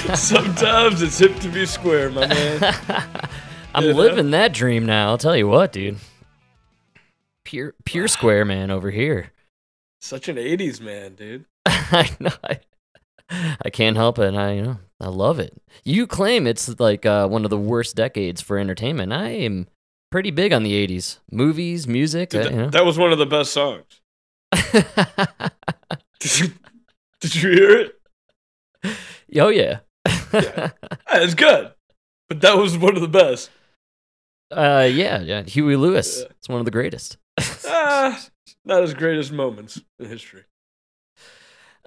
Sometimes it's hip to be square, my man. I'm You know? living that dream now. I'll tell you what, dude. Pure, pure square man over here. Such an '80s man, dude. I know. I, I can't help it. I you know I love it. You claim it's like uh, one of the worst decades for entertainment. I am pretty big on the '80s movies, music. Dude, uh, that, you know. that was one of the best songs. Did you, did you hear it? oh yeah. Yeah. It's good, but that was one of the best. uh, yeah, yeah. Huey Lewis. Yeah. It's one of the greatest. Ah, not his greatest moments in history.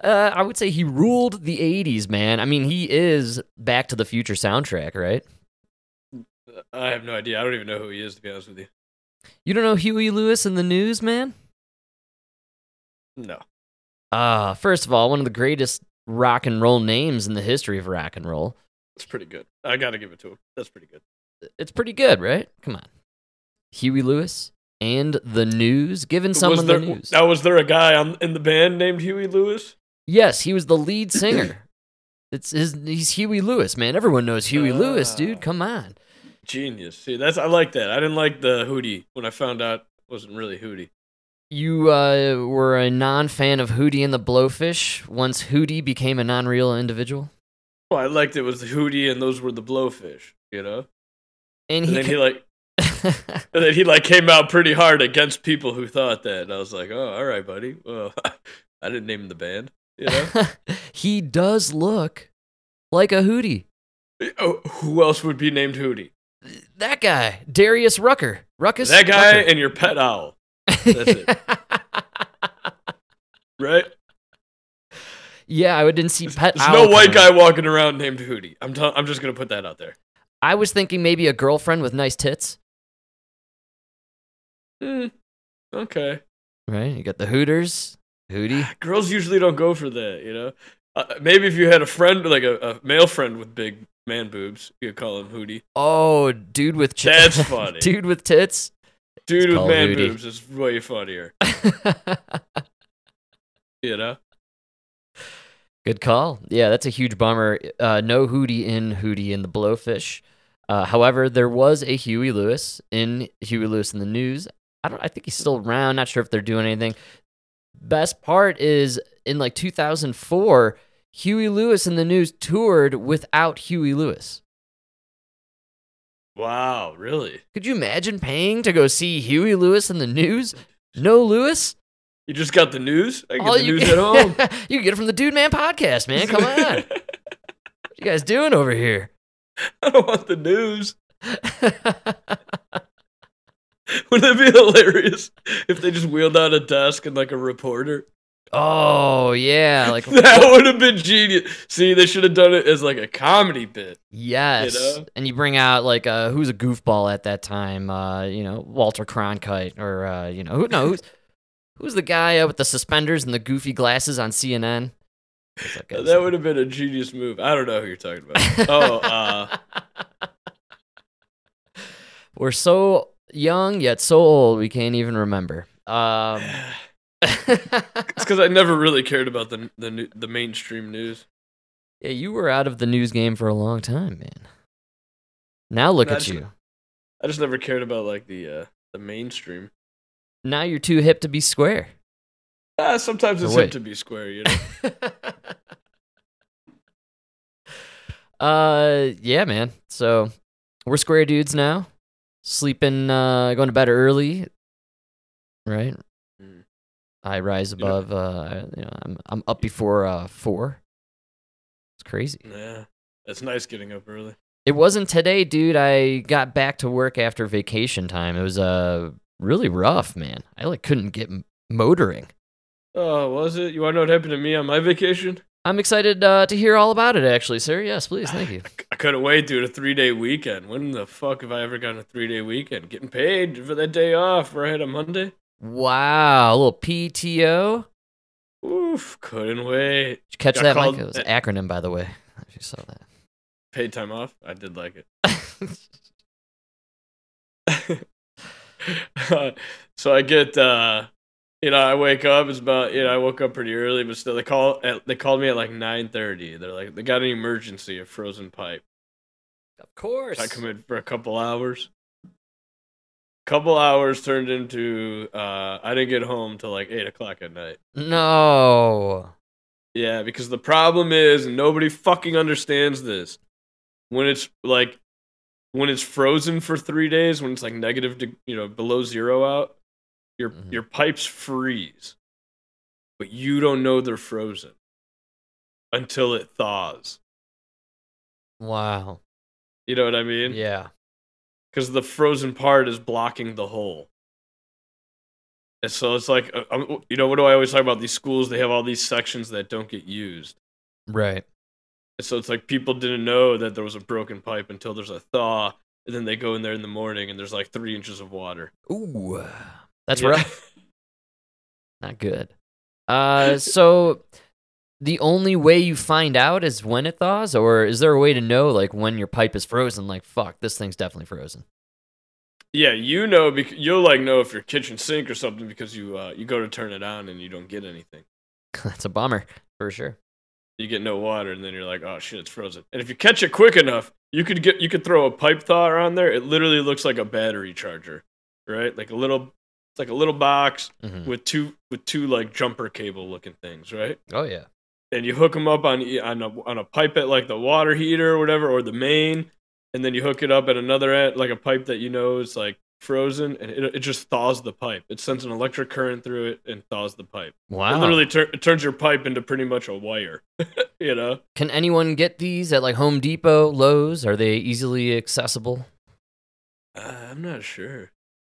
Uh, I would say he ruled the '80s, man. I mean, he is Back to the Future soundtrack, right? I have no idea. I don't even know who he is, to be honest with you. You don't know Huey Lewis in the news, man? No. Uh, first of all, one of the greatest rock and roll names in the history of rock and roll. That's pretty good. I got to give it to him. That's pretty good. It's pretty good, right? Come on. Huey Lewis and the news, giving someone was there, the news. Now, was there a guy on, in the band named Huey Lewis? Yes, he was the lead singer. it's his he's Huey Lewis, man. Everyone knows Huey Lewis, Ah. dude. Come on. Genius. See, that's I like that. I didn't like the Hootie when I found out it wasn't really Hootie. You uh, were a non-fan of Hootie and the Blowfish once Hootie became a non-real individual, Well, I liked it was the Hootie and those were the Blowfish, you know. and And he, then he like, and then he like came out pretty hard against people who thought that. And I was like, oh, all right, buddy. Well, I didn't name the band, you know. he does look like a Hootie. oh, who else would be named Hootie? That guy, Darius Rucker. Ruckus. That guy Rucker. and your pet owl, that's it. right? yeah, I didn't see pet. There's no white guy walking around named Hootie. I'm t- I'm just gonna put that out there. I was thinking maybe a girlfriend with nice tits. Hmm. Okay. Right? You got the Hooters, Hootie. Girls usually don't go for that, you know. Uh, maybe if you had a friend, like a, a male friend with big man boobs, you could call him Hootie. Oh, dude with ch- That's funny. dude with tits. Dude with man boobs is way funnier, you know. Good call. Yeah, that's a huge bummer. Uh, no Hootie in Hootie in the Blowfish. Uh, however, there was a Huey Lewis in Huey Lewis in the News. I don't. I think he's still around. Not sure if they're doing anything. Best part is in like 2004, Huey Lewis in the News toured without Huey Lewis. Wow, really? Could you imagine paying to go see Huey Lewis in the News? No Lewis? You just got the news? I get All the news at home. you can get it from the Dude Man podcast, man. Come on. what you guys doing over here? I don't want the news. Wouldn't that be hilarious if they just wheeled out a desk and like a reporter? Oh yeah, like that would have been genius. See, they should have done it as like a comedy bit. yes, know? and you bring out like uh, who's a goofball at that time? Uh, you know Walter Cronkite, or uh, you know who? No, who's who's the guy uh, with the suspenders and the goofy glasses on CNN? That That would have been a genius move. I don't know who you're talking about. oh, uh, We're so young yet so old we can't even remember. Um, it's because I never really cared about the the the mainstream news. yeah, you were out of the news game for a long time, man. Now look at Imagine- you. I just never cared about like the uh, the mainstream. Now you're too hip to be square. Ah, sometimes it's hip to be square, you know. uh, yeah, man. So we're square dudes now. Sleeping, uh, going to bed early, right? I rise above. Uh, you know, I'm I'm up before uh four. It's crazy. yeah, it's nice getting up early. It wasn't today, dude. I got back to work after vacation time. It was uh really rough, man. I like couldn't get m- motoring. Oh, was it? You want to know what happened to me on my vacation? I'm excited uh, to hear all about it, actually, sir. Yes, please. Thank you. I couldn't wait, dude. A three day weekend. When the fuck have I ever gotten a three day weekend? Getting paid for that day off where I had a Monday? Wow, a little PTO. Oof, couldn't wait. Did you catch Got that, called- Mike? It was an acronym, by the way. If you saw that. Paid time off. I did like it. so I get uh you know, I wake up. It's about you know, I woke up pretty early, but still, they call at, they called me at like nine thirty. They're like, they got an emergency, a frozen pipe. Of course. I come in for a couple hours. Couple hours turned into uh, I didn't get home till like eight o'clock at night. No. Yeah, because the problem is nobody fucking understands this. When it's like when it's frozen for three days, when it's like negative, de- you know, below zero out, your Mhm. your pipes freeze, but you don't know they're frozen until it thaws. Wow. You know what I mean? Yeah. Because the frozen part is blocking the hole. And so it's like, uh, um, you know, what do I always talk about? These schools, they have all these sections that don't get used. Right. And so it's like people didn't know that there was a broken pipe until there's a thaw, and then they go in there in the morning and there's like three inches of water. Ooh. That's Yeah. rough. Not good. Uh, so the only way you find out is when it thaws, or is there a way to know like when your pipe is frozen? Like, fuck, this thing's definitely frozen. Yeah, you know, you'll like know if your kitchen sink or something because you uh, you go to turn it on and you don't get anything. That's a bummer for sure. You get no water, and then you're like, oh shit, it's frozen. And if you catch it quick enough, you could get you could throw a pipe thawer on there. It literally looks like a battery charger, right? Like a little, it's like a little box Mhm. with two with two like jumper cable looking things, right? Oh yeah. And you hook them up on on a on a pipe at like the water heater or whatever or the main, and then you hook it up at another end like a pipe that you know is like frozen, and it, it just thaws the pipe. It sends an electric current through it and thaws the pipe. It Wow. literally tur- it turns your pipe into pretty much a wire. you know, Can anyone get these at like Home Depot, Lowe's? Are they easily accessible? uh, I'm not sure.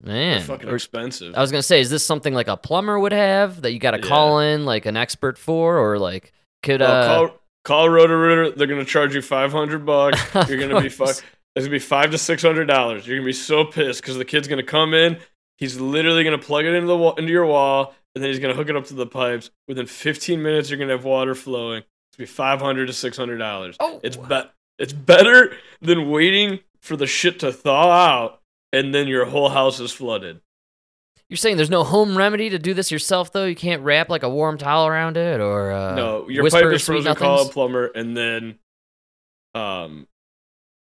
Man, They're fucking or- expensive. I was gonna say, is this something like a plumber would have that you got to Yeah. call in like an expert for, or like could well, uh? call call Roto-Rooter. They're gonna charge you 500 bucks. You're gonna be Of fuck. It's gonna be five to six hundred dollars. You're gonna be so pissed because the kid's gonna come in. He's literally gonna plug it into the wa- into your wall, and then he's gonna hook it up to the pipes. Within 15 minutes, you're gonna have water flowing. It's gonna be 500 to 600 dollars. Oh, It's be- It's better than waiting for the shit to thaw out, and then your whole house is flooded. You're saying there's no home remedy to do this yourself, though. You can't wrap like a warm towel around it, or uh, no, your pipe is frozen. Call a plumber, and then, um,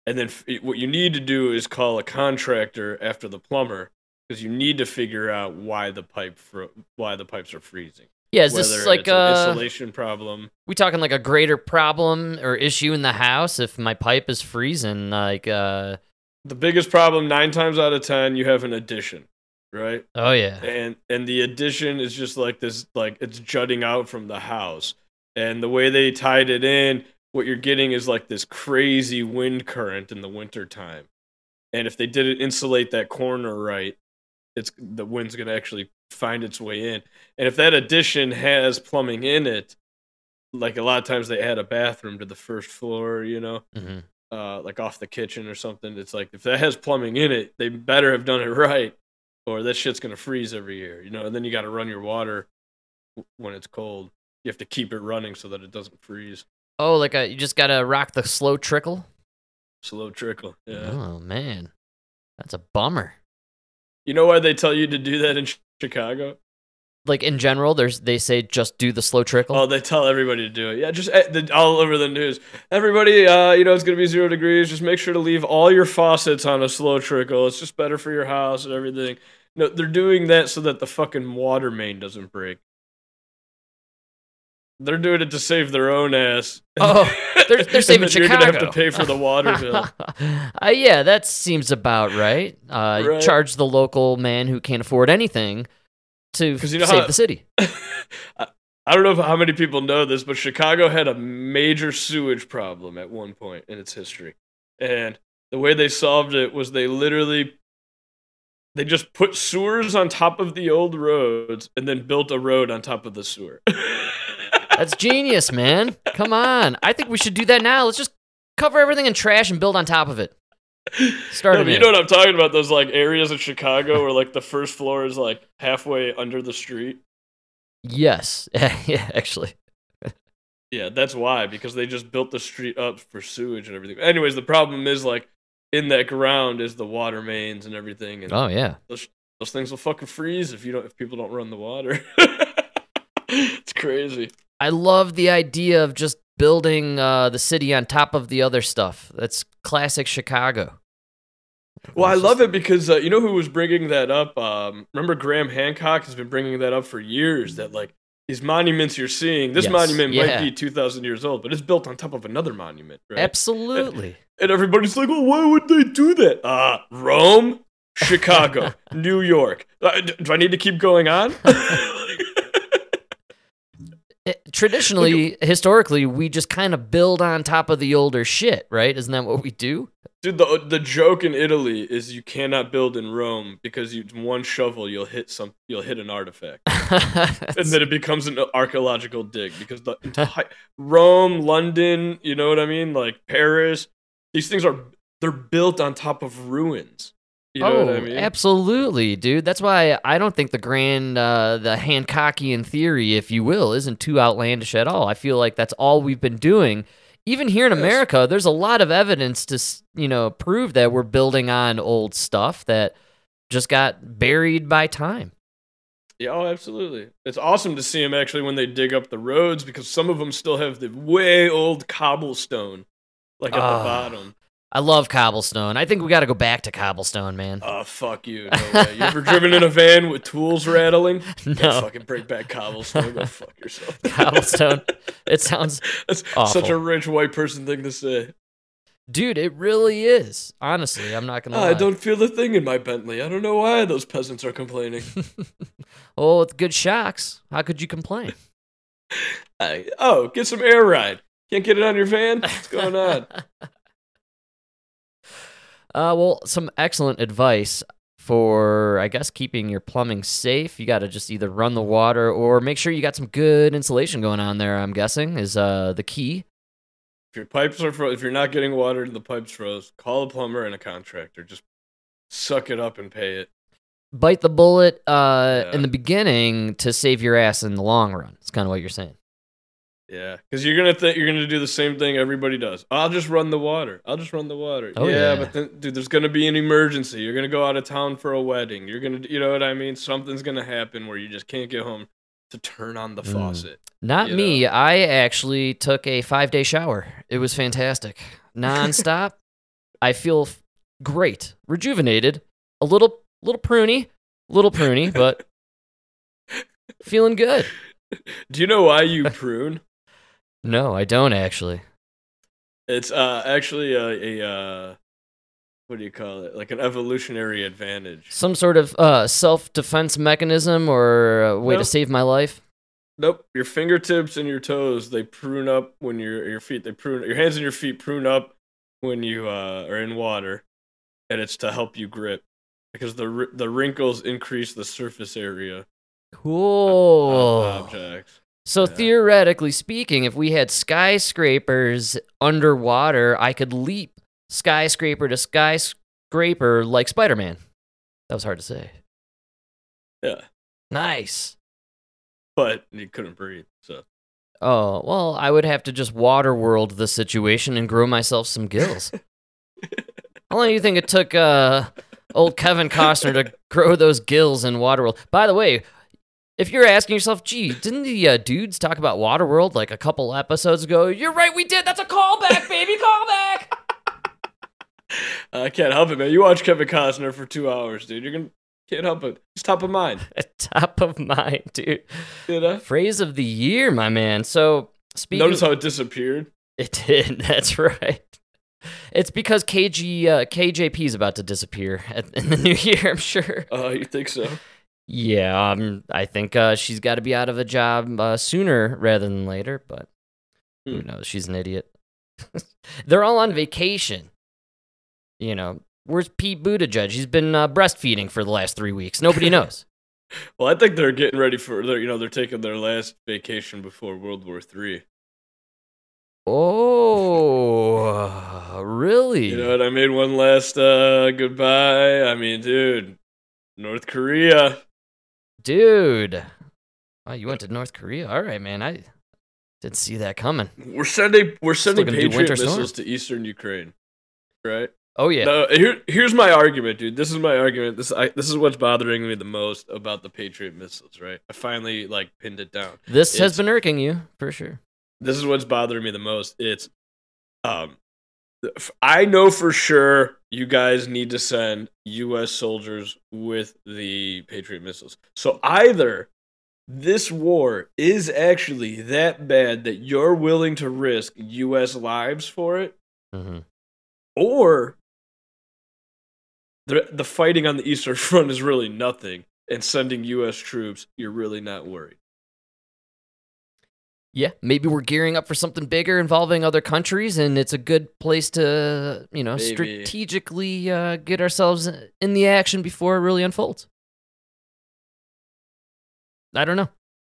and then f- what you need to do is call a contractor after the plumber because you need to figure out why the pipe fro- why the pipes are freezing. Yeah, is Whether this like an uh, problem. we talking like a greater problem or issue in the house if my pipe is freezing? Like, uh, The biggest problem nine times out of ten, you have an addition, right? oh yeah, and and the addition is just like this like it's jutting out from the house. And the way they tied it in what you're getting is like this crazy wind current in the winter time and if they didn't insulate that corner right it's the wind's going to actually find its way in. And if that addition has plumbing in it like a lot of times they add a bathroom to the first floor you know hmm uh, like off the kitchen or something. It's like if that has plumbing in it, they better have done it right, or that shit's gonna freeze every year, you know. And then you got to run your water when it's cold. You have to keep it running so that it doesn't freeze. oh, like a, you just gotta rock the slow trickle. Slow trickle. Yeah. Oh man, that's a bummer. You know why they tell you to do that in Chicago? Like in general, there's they say just do the slow trickle. Oh, they tell everybody to do it. Yeah, just eh, the, all over the news. Everybody, uh, you know, it's gonna be zero degrees. Just make sure to leave all your faucets on a slow trickle. It's just better for your house and everything. No, they're doing that so that the fucking water main doesn't break. They're doing it to save their own ass. Oh, they're, they're saving then You're gonna have to pay for the water bill. uh, yeah, that seems about right. Uh, Right. Charge the local man who can't afford anything to you know save how- the city. I I don't know how many people know this, but Chicago had a major sewage problem at one point in its history. And the way they solved it was they literally they just put sewers on top of the old roads and then built a road on top of the sewer. That's genius, man. Come on. I think we should do that now. Let's just cover everything in trash and build on top of it. Start No, you know what I'm talking about? Those like areas of Chicago where like the first floor is like halfway under the street. Yes. yeah, actually. Yeah, that's why because they just built the street up for sewage and everything. Anyways, the problem is like in that ground is the water mains and everything, and Oh, yeah. those those things will fucking freeze if you don't if people don't run the water. it's crazy. I love the idea of just building uh, the city on top of the other stuff. That's classic Chicago. Well, I love it because uh, you know who was bringing that up. Um, remember, Graham Hancock has been bringing that up for years. That like these monuments you're seeing, this Yes, monument yeah. might be two thousand years old, but it's built on top of another monument, right? Absolutely. And everybody's like, "Well, why would they do that?" Uh, Rome, Chicago, New York. Uh, d- do I need to keep going on? It- traditionally, historically, we just kind of build on top of the older shit, right? Isn't that what we do? Dude, the the joke in Italy is you cannot build in Rome because you one shovel you'll hit some you'll hit an artifact. and then it becomes an archaeological dig because the entire Rome, London, you know what I mean, like Paris, these things are they're built on top of ruins. You know oh, what I mean? absolutely, dude. That's why I don't think the grand, uh, the Hancockian theory, if you will, isn't too outlandish at all. I feel like that's all we've been doing. Even here in Yes. America, there's a lot of evidence to, you know, prove that we're building on old stuff that just got buried by time. Yeah, oh, absolutely. It's awesome to see them actually when they dig up the roads because some of them still have the way old cobblestone, like at Ah. the bottom. I love cobblestone. I think we got to go back to cobblestone, man. Oh fuck you! No way. You ever driven in a van with tools rattling? no, fucking break back cobblestone. Go fuck yourself. cobblestone. It sounds, That's Awful. such a rich white person thing to say. dude. It really is. Honestly, I'm not gonna. Ah, lie. I don't feel a thing in my Bentley. I don't know why those peasants are complaining. oh, with good shocks. How could you complain? I, oh, get some air ride. Can't get it on your van? What's going on? Uh, well, some excellent advice for, I guess, keeping your plumbing safe. You got to just either run the water or make sure you got some good insulation going on there. I'm guessing is uh the key. If your pipes are froze, if you're not getting water and the pipes froze, call a plumber and a contractor. Just suck it up and pay it. Bite the bullet uh Yeah. in the beginning to save your ass in the long run. It's kind of what you're saying. Yeah, because you're gonna think you're gonna do the same thing everybody does. I'll just run the water. I'll just run the water. Oh, yeah, yeah. but then, dude, there's gonna be an emergency. You're gonna go out of town for a wedding. You're gonna, you know what I mean? Something's gonna happen where you just can't get home to turn on the Mm. faucet. Not me. I actually took a five day shower. It was fantastic, nonstop. I feel f- great, rejuvenated, a little little pruny, little pruny, but feeling good. Do you know why you prune? No, I don't actually. It's uh actually a, a uh what do you call it? Like an evolutionary advantage. Some sort of uh, self defense mechanism or a way to save my life. Nope. Your fingertips and your toes they prune up when your your feet they prune your hands and your feet prune up when you uh, are in water, and it's to help you grip because the the wrinkles increase the surface area of Cool. objects. So Yeah. theoretically speaking, if we had skyscrapers underwater, I could leap skyscraper to skyscraper like Spider-Man. That was hard to say. Yeah, Nice. but you couldn't breathe. So Oh, well, I would have to just water world the situation and grow myself some gills. How long do you think it took uh, old Kevin Costner to grow those gills in Waterworld? By the way, if you're asking yourself, gee, didn't the uh, dudes talk about Waterworld like a couple episodes ago? You're right, we did. That's a callback, baby, callback. I can't help it, man. You watch Kevin Costner for two hours, dude. You're gonna can't help it. It's top of mind. Top of mind, dude. You know? Phrase of the year, my man. So speaking, Notice how it disappeared. It did. That's right. It's because KG uh, KJP is about to disappear at, in the new year. I'm sure. Uh, you think so? Yeah, um, I think uh, she's got to be out of a job uh, sooner rather than later. But who Hmm. knows? She's an idiot. They're all on vacation. You know, where's Pete Buttigieg? He's been uh, breastfeeding for the last three weeks. Nobody knows. Well, I think they're getting ready for their, you know, they're taking their last vacation before World War Three. oh, really? You know what I made One last uh, goodbye. I mean, dude, North Korea. Dude. Oh, you went to North Korea? All right, man. I didn't see that coming. We're sending we're sending Patriot Winter Storm. missiles to eastern Ukraine, right? Oh yeah. No, here, here's my argument, dude. This is my argument. This I, this is what's bothering me the most about the Patriot missiles, right? I finally like pinned it down. this has been irking you for sure. This is what's bothering me the most. It's um I know for sure you guys need to send US soldiers with the Patriot missiles. So either this war is actually that bad that you're willing to risk US lives for it hmm or the the fighting on the eastern front is really nothing and sending US troops you're really not worried. Yeah, maybe we're gearing up for something bigger involving other countries, and it's a good place to, you know, Maybe. strategically uh, get ourselves in the action before it really unfolds. I don't know.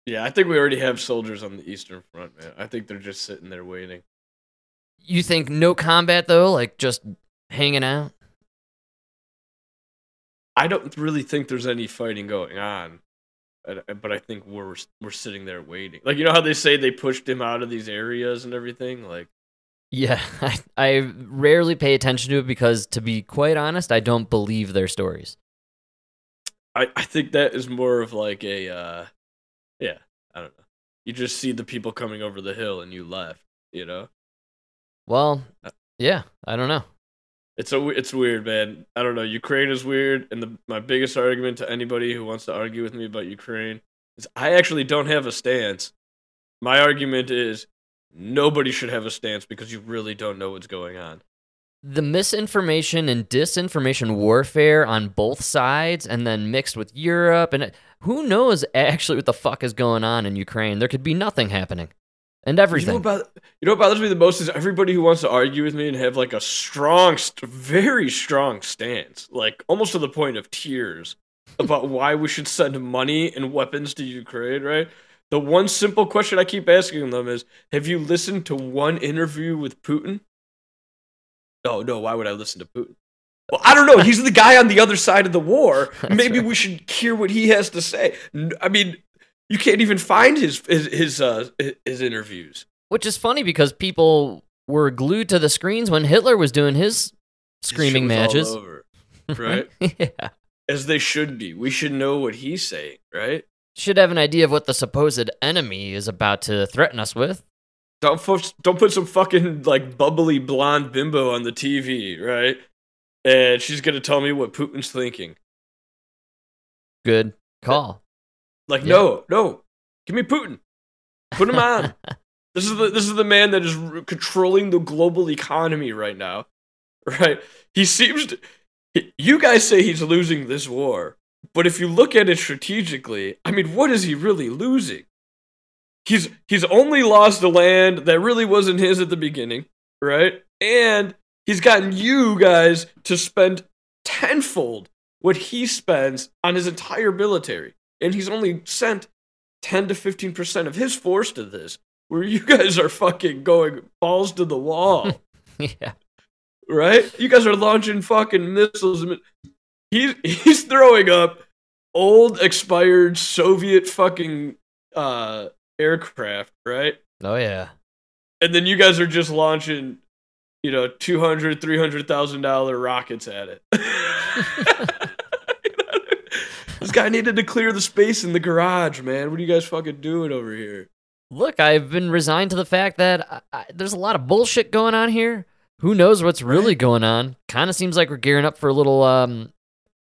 Yeah, I think we already have soldiers on the eastern front, man. I think they're just sitting there waiting. You think no combat though, like just hanging out? I don't really think there's any fighting going on, but I think we're we're sitting there waiting. Like you know how they say they pushed him out of these areas and everything. Like Yeah, I, I rarely pay attention to it because, to be quite honest, I don't believe their stories. I I think that is more of like a uh, yeah. I don't know. You just see the people coming over the hill and you left. You know. Well, Uh, yeah, I don't know. It's a it's weird, man. I don't know. Ukraine is weird, and the, my biggest argument to anybody who wants to argue with me about Ukraine is I actually don't have a stance. My argument is nobody should have a stance because you really don't know what's going on. the misinformation and disinformation warfare on both sides and then mixed with Europe and uh, who knows actually what the fuck is going on in Ukraine. There could be nothing happening. And You know, everything. what you know what bothers me the most is everybody who wants to argue with me and have like a strong, very strong stance, like almost to the point of tears, about why we should send money and weapons to Ukraine, right? The one simple question I keep asking them is Have you listened to one interview with Putin? No, no, why would I listen to Putin? Well, I don't know. He's the guy on the other side of the war. Maybe right. we should hear what he has to say. I mean, you can't even find his his his, uh, his interviews. Which is funny because people were glued to the screens when Hitler was doing his screaming Shit was all matches. over, right? yeah. As they should be. We should know what he's saying, right? Should have an idea of what the supposed enemy is about to threaten us with. Don't don't put some fucking like bubbly blonde bimbo on the TV, right? And she's gonna tell me what Putin's thinking. Good call. Like, Yeah. no, no, give me Putin. Put him on. This is the this is the man that is controlling the global economy right now, right? He seems to. You guys say he's losing this war, but if you look at it strategically, I mean, what is he really losing? He's he's only lost the land that really wasn't his at the beginning, right? And he's gotten you guys to spend tenfold what he spends on his entire military, and he's only sent ten to fifteen percent of his force to this where you guys are fucking going balls to the wall, yeah. right? You guys are launching fucking missiles. He's he's throwing up old expired Soviet fucking uh aircraft, right? Oh yeah. And then you guys are just launching, you know, two hundred, three hundred thousand dollar rockets at it. guy needed to clear the space in the garage, man. What are you guys fucking doing over here? Look, I've been resigned to the fact that I, I, there's a lot of bullshit going on here. Who knows what's really Right. going on? Kind of seems like we're gearing up for a little um,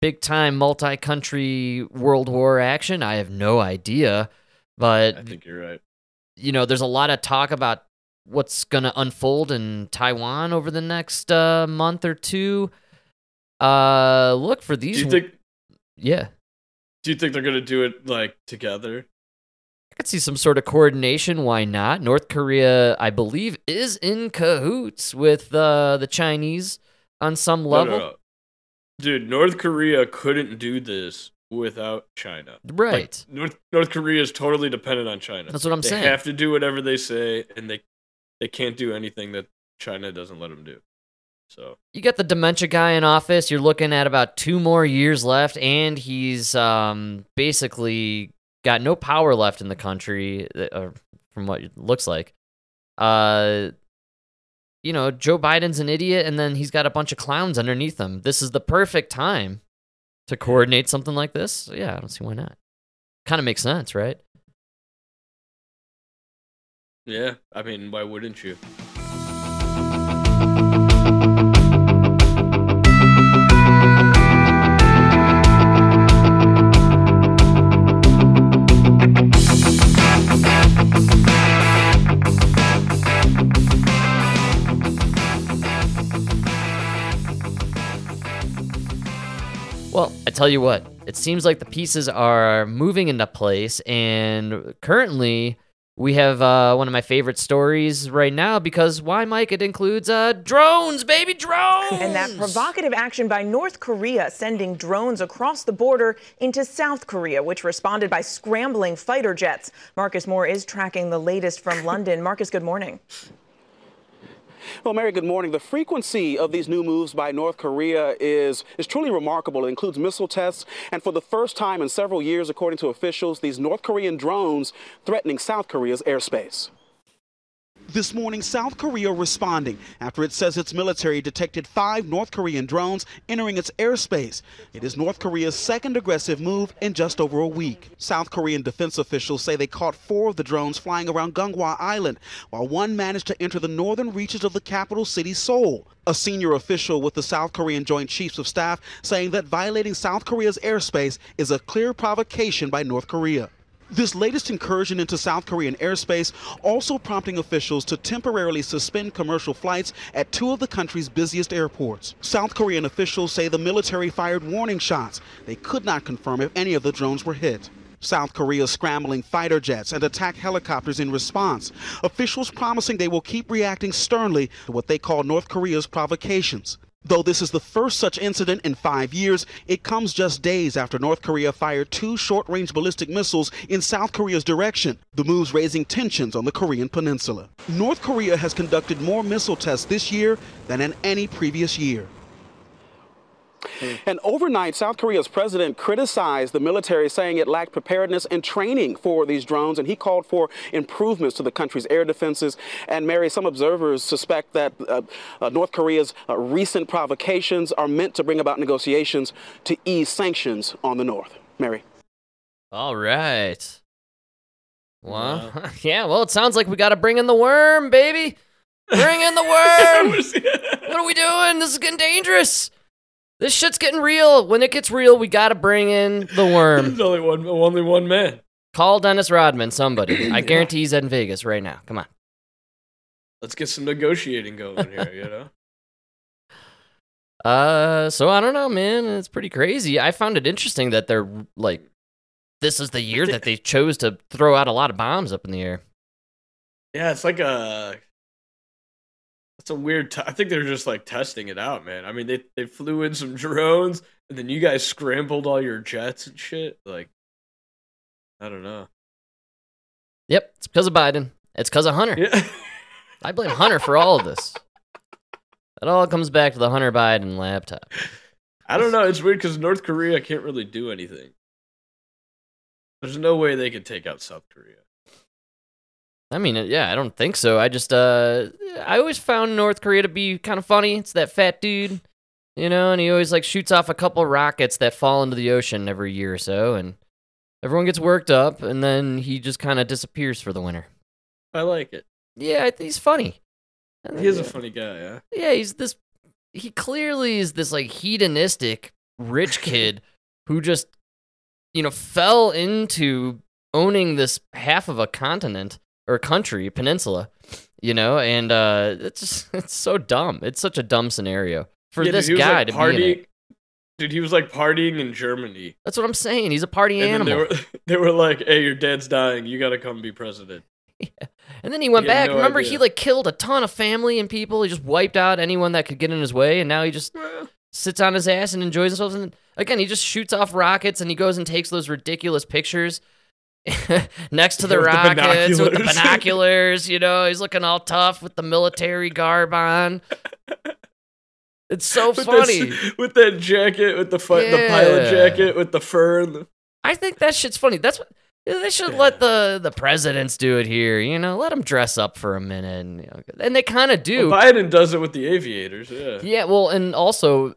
big time multi country world war action. I have no idea. But, I think you're right. you know, there's a lot of talk about what's going to unfold in Taiwan over the next uh, month or two. Uh, look for Do these. you think yeah. Do you think they're gonna do it like together? I could see some sort of coordination. Why not? North Korea, I believe, is in cahoots with uh, the Chinese on some No, level. no, no. Dude, North Korea couldn't do this without China. Right. Like, North North Korea is totally dependent on China. That's what I'm they saying. They have to do whatever they say, and they they can't do anything that China doesn't let them do. So you got the dementia guy in office. You're looking at about two more years left, and he's um, basically got no power left in the country, uh, from what it looks like. Uh, you know, Joe Biden's an idiot and then he's got a bunch of clowns underneath him. This is the perfect time to coordinate something like this. So, yeah, I don't see why not. Kind of makes sense, right? Yeah, I mean, why wouldn't you? Tell you what, it seems like the pieces are moving into place, and currently we have uh, one of my favorite stories right now because why, Mike? It includes uh, drones, baby, drones! And that provocative action by North Korea sending drones across the border into South Korea, which responded by scrambling fighter jets. Marcus Moore is tracking the latest from London. Marcus, good morning. Well, Mary, good morning. The frequency of these new moves by North Korea is, is truly remarkable. It includes missile tests, and for the first time in several years, according to officials, these North Korean drones threatening South Korea's airspace. This morning, South Korea responding after it says its military detected five North Korean drones entering its airspace. It is North Korea's second aggressive move in just over a week. South Korean defense officials say they caught four of the drones flying around Ganghwa Island, while one managed to enter the northern reaches of the capital city, Seoul. A senior official with the South Korean Joint Chiefs of Staff saying that violating South Korea's airspace is a clear provocation by North Korea. This latest incursion into South Korean airspace also prompting officials to temporarily suspend commercial flights at two of the country's busiest airports. South Korean officials say the military fired warning shots. They could not confirm if any of the drones were hit. South Korea scrambling fighter jets and attack helicopters in response. Officials promising they will keep reacting sternly to what they call North Korea's provocations. Though this is the first such incident in five years, it comes just days after North Korea fired two short range ballistic missiles in South Korea's direction, the moves raising tensions on the Korean peninsula. North Korea has conducted more missile tests this year than in any previous year. And overnight, South Korea's president criticized the military, saying it lacked preparedness and training for these drones, and he called for improvements to the country's air defenses. And Mary, some observers suspect that uh, uh, North Korea's uh, recent provocations are meant to bring about negotiations to ease sanctions on the North. Mary. All right. Well, yeah. yeah, well, it sounds like we got to bring in the worm, baby. Bring in the worm. what are we doing? This is getting dangerous. This shit's getting real. When it gets real, we gotta bring in the worm. There's only one, only one man. Call Dennis Rodman, somebody. I guarantee he's in Vegas right now. Come on. Let's get some negotiating going here, you know? Uh, so I don't know, man. It's pretty crazy. I found it interesting that they're like, this is the year that they chose to throw out a lot of bombs up in the air. Yeah, it's like a it's a weird. T- I think they're just like testing it out, man. I mean, they they flew in some drones, and then you guys scrambled all your jets and shit. Like, I don't know. Yep, it's because of Biden. It's because of Hunter. Yeah. I blame Hunter for all of this. It all comes back to the Hunter Biden laptop. I don't know. It's weird because North Korea can't really do anything. There's no way they could take out South Korea. I mean, yeah, I don't think so. I just, uh, I always found North Korea to be kind of funny. It's that fat dude, you know, and he always like shoots off a couple rockets that fall into the ocean every year or so, and everyone gets worked up, and then he just kind of disappears for the winter. I like it. Yeah, he's funny. He is a funny guy, yeah. Yeah, he's this. He clearly is this like hedonistic rich kid who just, you know, fell into owning this half of a continent or country, peninsula, you know, and uh, it's just it's so dumb. It's such a dumb scenario for Yeah, this dude, guy like, to be in it. Dude, he was like partying in Germany. That's what I'm saying. He's a party And animal. they were they were like, "Hey, your dad's dying. You got to come be president." Yeah. and then he went he back. no Remember, idea. he like killed a ton of family and people. He just wiped out anyone that could get in his way, and now he just sits on his ass and enjoys himself. And again, he just shoots off rockets and he goes and takes those ridiculous pictures next to the With the rockets with the binoculars. You know, he's looking all tough with the military garb on. It's so With funny. this- with that jacket, with the fi- the pilot jacket, with the fur and the I think that shit's funny. That's what They should let the the presidents do it here. You know, let them dress up for a minute, and, you know, and they kind of do. Well, Biden does it with the aviators. Yeah. Yeah, well, and also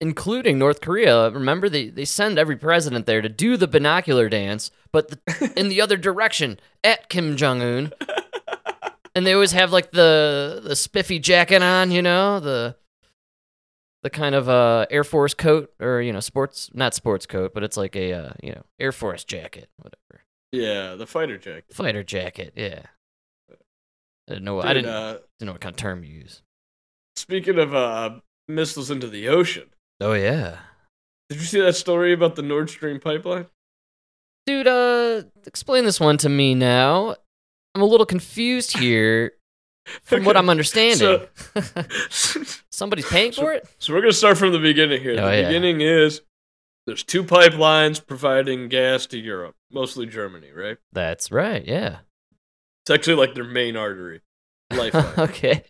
including North Korea. Remember, they, they send every president there to do the binocular dance, but the, in the other direction at Kim Jong Un. And they always have like the the spiffy jacket on, you know, the the kind of uh Air Force coat or you know sports not sports coat, but it's like a uh, you know Air Force jacket, whatever Yeah, the fighter jacket. fighter jacket. Yeah, I didn't know. I didn't uh, didn't know what kind of term you use. speaking of uh, missiles into the ocean, Oh yeah. did you see that story about the Nord Stream pipeline? Dude, uh, explain this one to me now. I'm a little confused here from what I'm understanding. so- Somebody's paying for it? So we're gonna start from the beginning here. Oh, the yeah. beginning is there's two pipelines providing gas to Europe, mostly Germany, right? That's right, yeah. It's actually like their main artery, lifeline. okay.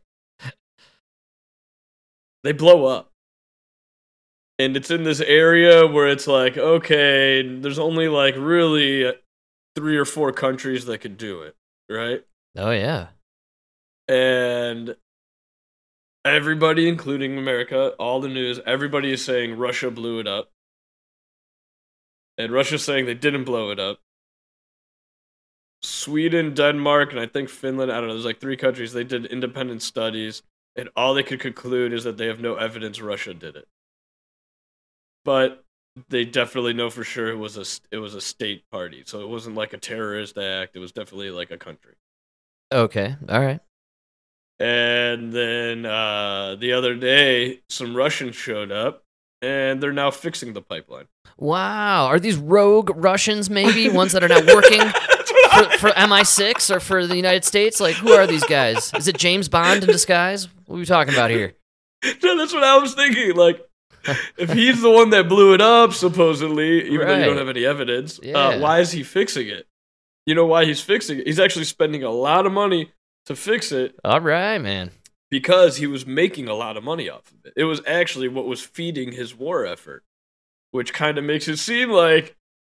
they blow up. And it's in this area where it's like, okay, there's only like really three or four countries that could do it, right? Oh, yeah. And everybody, including America, all the news, everybody is saying Russia blew it up. And Russia's saying they didn't blow it up. Sweden, Denmark, and I think Finland, I don't know, there's like three countries, they did independent studies, and all they could conclude is that they have no evidence Russia did it. But they definitely know for sure it was a it was a state party, so it wasn't like a terrorist act. It was definitely like a country. Okay, all right. And then uh, the other day, some Russians showed up, and they're now fixing the pipeline. Wow. Are these rogue Russians, maybe? Ones that are not working for, for MI6 or for the United States? Like, who are these guys? Is it James Bond in disguise? What are we talking about here? no, that's what I was thinking. Like, if he's the one that blew it up, supposedly, even though you don't have any evidence, Yeah. uh, why is he fixing it? You know why he's fixing it? He's actually spending a lot of money to fix it All right, man. because he was making a lot of money off of it. It was actually what was feeding his war effort, which kind of makes it seem like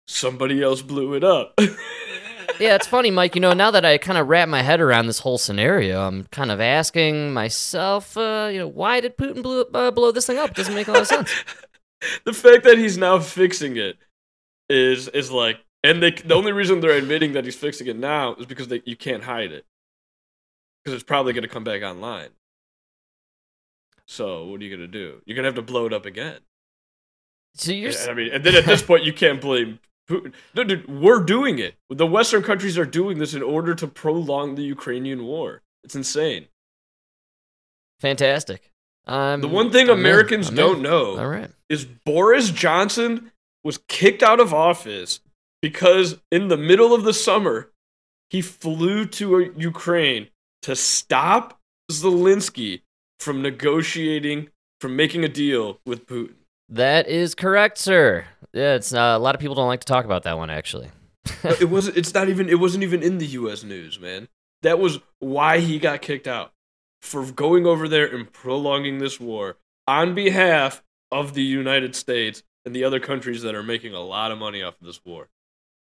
somebody else blew it up. Yeah, it's funny, Mike. You know, now that I kind of wrap my head around this whole scenario, I'm kind of asking myself, uh, you know, why did Putin blow, uh, blow this thing up? It doesn't make a lot of sense. the fact that he's now fixing it is is like, and they the only reason they're admitting that he's fixing it now is because they you can't hide it because it's probably going to come back online. So what are you going to do? You're going to have to blow it up again. So you're, Yeah, I mean, and then at this point, you can't blame Putin. No, dude, we're doing it. The Western countries are doing this in order to prolong the Ukrainian war. It's insane. fantastic. Um, The one thing I'm. Americans I'm don't in. know All right. is Boris Johnson was kicked out of office because in the middle of the summer, he flew to Ukraine to stop Zelensky from negotiating, from making a deal with Putin. That is correct, sir. Yeah, it's uh, a lot of people don't like to talk about that one actually. It wasn't. It's not even. It wasn't even in the U.S. news, man. That was why he got kicked out for going over there and prolonging this war on behalf of the United States and the other countries that are making a lot of money off of this war.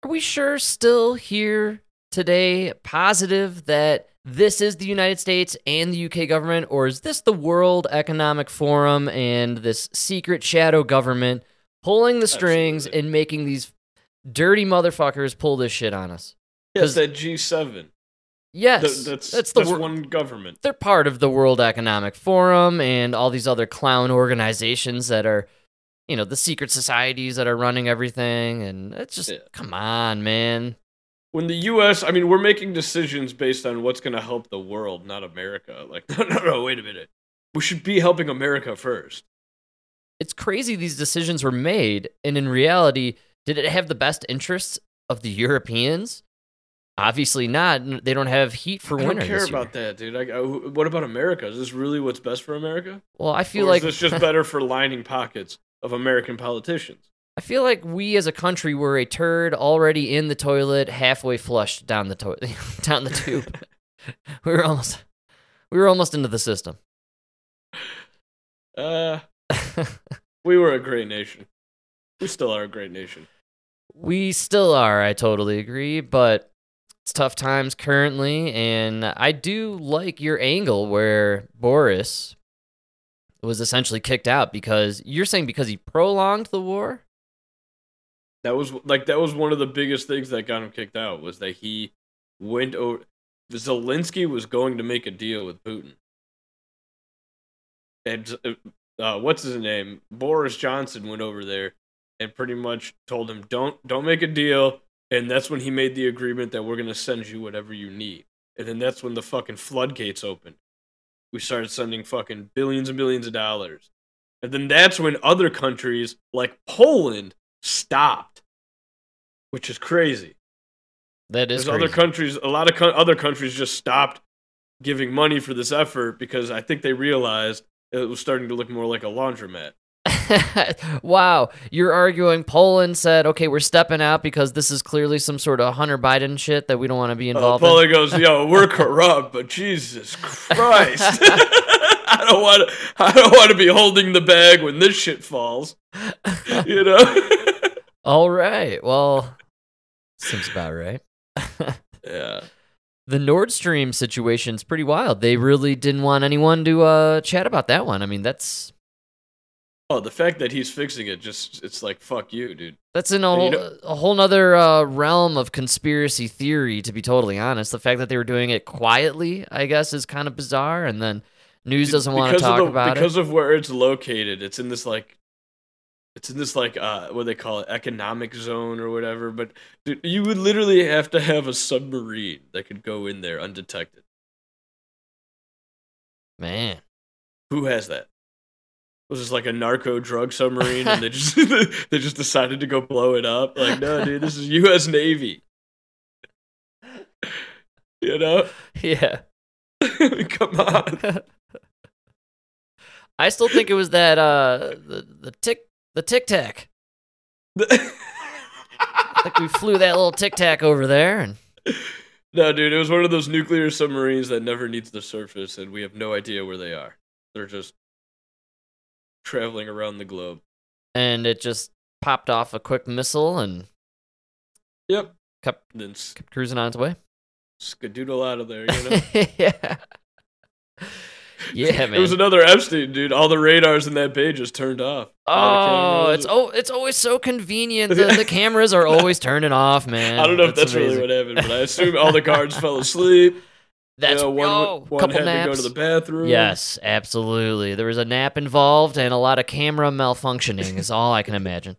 Are we sure still here today positive that this is the United States and the UK government, or is this the World Economic Forum and this secret shadow government pulling the strings Absolutely. and making these dirty motherfuckers pull this shit on us? Yes, that G7. Yes, Th- that's that's the that's wor- one government. they're part of the World Economic Forum and all these other clown organizations that are, you know, the secret societies that are running everything. And it's just, Yeah. come on, man. When the U.S., I mean, we're making decisions based on what's going to help the world, not America. Like, no, no, no, wait a minute. We should be helping America first. It's crazy these decisions were made. And in reality, did it have the best interests of the Europeans? Obviously not. They don't have heat for winners. I don't winter. care about that, dude. I, I- uh, what about America? Is this really what's best for America? Well, I feel or like is this just better for lining pockets of American politicians? I feel like we as a country were a turd already in the toilet, halfway flushed down the toilet, down the tube. we were almost, we were almost into the system. Uh, we were a great nation. We still are a great nation. We still are, I totally agree, but it's tough times currently, and I do like your angle where Boris was essentially kicked out because you're saying because he prolonged the war? That was like that was one of the biggest things that got him kicked out was that he went over. Zelensky was going to make a deal with Putin, and uh, what's his name? Boris Johnson went over there and pretty much told him, "Don't don't make a deal." And that's when he made the agreement that we're gonna send you whatever you need. And then that's when the fucking floodgates opened. We started sending fucking billions and billions of dollars. And then that's when other countries like Poland stopped, which is crazy. That is There's crazy. other countries, a lot of co- other countries just stopped giving money for this effort because I think they realized it was starting to look more like a laundromat. wow, you're arguing Poland said, "Okay, we're stepping out because this is clearly some sort of Hunter Biden shit that we don't want to be Uh, involved in." Goes, "Yo, we're corrupt, but Jesus Christ, I don't want to. I don't want to be holding the bag when this shit falls." You know? All right. Well, seems about right. yeah. The Nord Stream situation's pretty wild. They really didn't want anyone to uh, chat about that one. I mean, that's Oh, the fact that he's fixing it just—it's like fuck you, dude. that's in a And you whole, know- a whole nother uh, realm of conspiracy theory. To be totally honest, the fact that they were doing it quietly, I guess, is kind of bizarre. And then news doesn't want to talk the- about because it. Because of where it's located. It's in this like, it's in this like uh, what they call it, economic zone or whatever. But dude, you would literally have to have a submarine that could go in there undetected. Man, Who has that? Was this like a narco drug submarine, and they just they just decided to go blow it up? Like, no, dude, this is U.S. Navy. You know, yeah. come on. I still think it was that uh, the the tick the tic tac. I think we flew that little tic tac over there, and No, dude, it was one of those nuclear submarines that never needs the surface, and we have no idea where they are. They're just traveling around the globe. and it just popped off a quick missile and Yep. kept Then kept cruising on its way. skadoodle out of there, you know? yeah. Yeah, man. It was another Epstein, dude. All the radars in that bay just turned off. Oh, it's oh, it's always so convenient. The, the cameras are always turning off, man. I don't know if that's really what happened, but I assume all the guards fell asleep. That's you know, one, oh, one couple had naps. to go to the bathroom. Yes, absolutely. There was a nap involved and a lot of camera malfunctioning. is all I can imagine.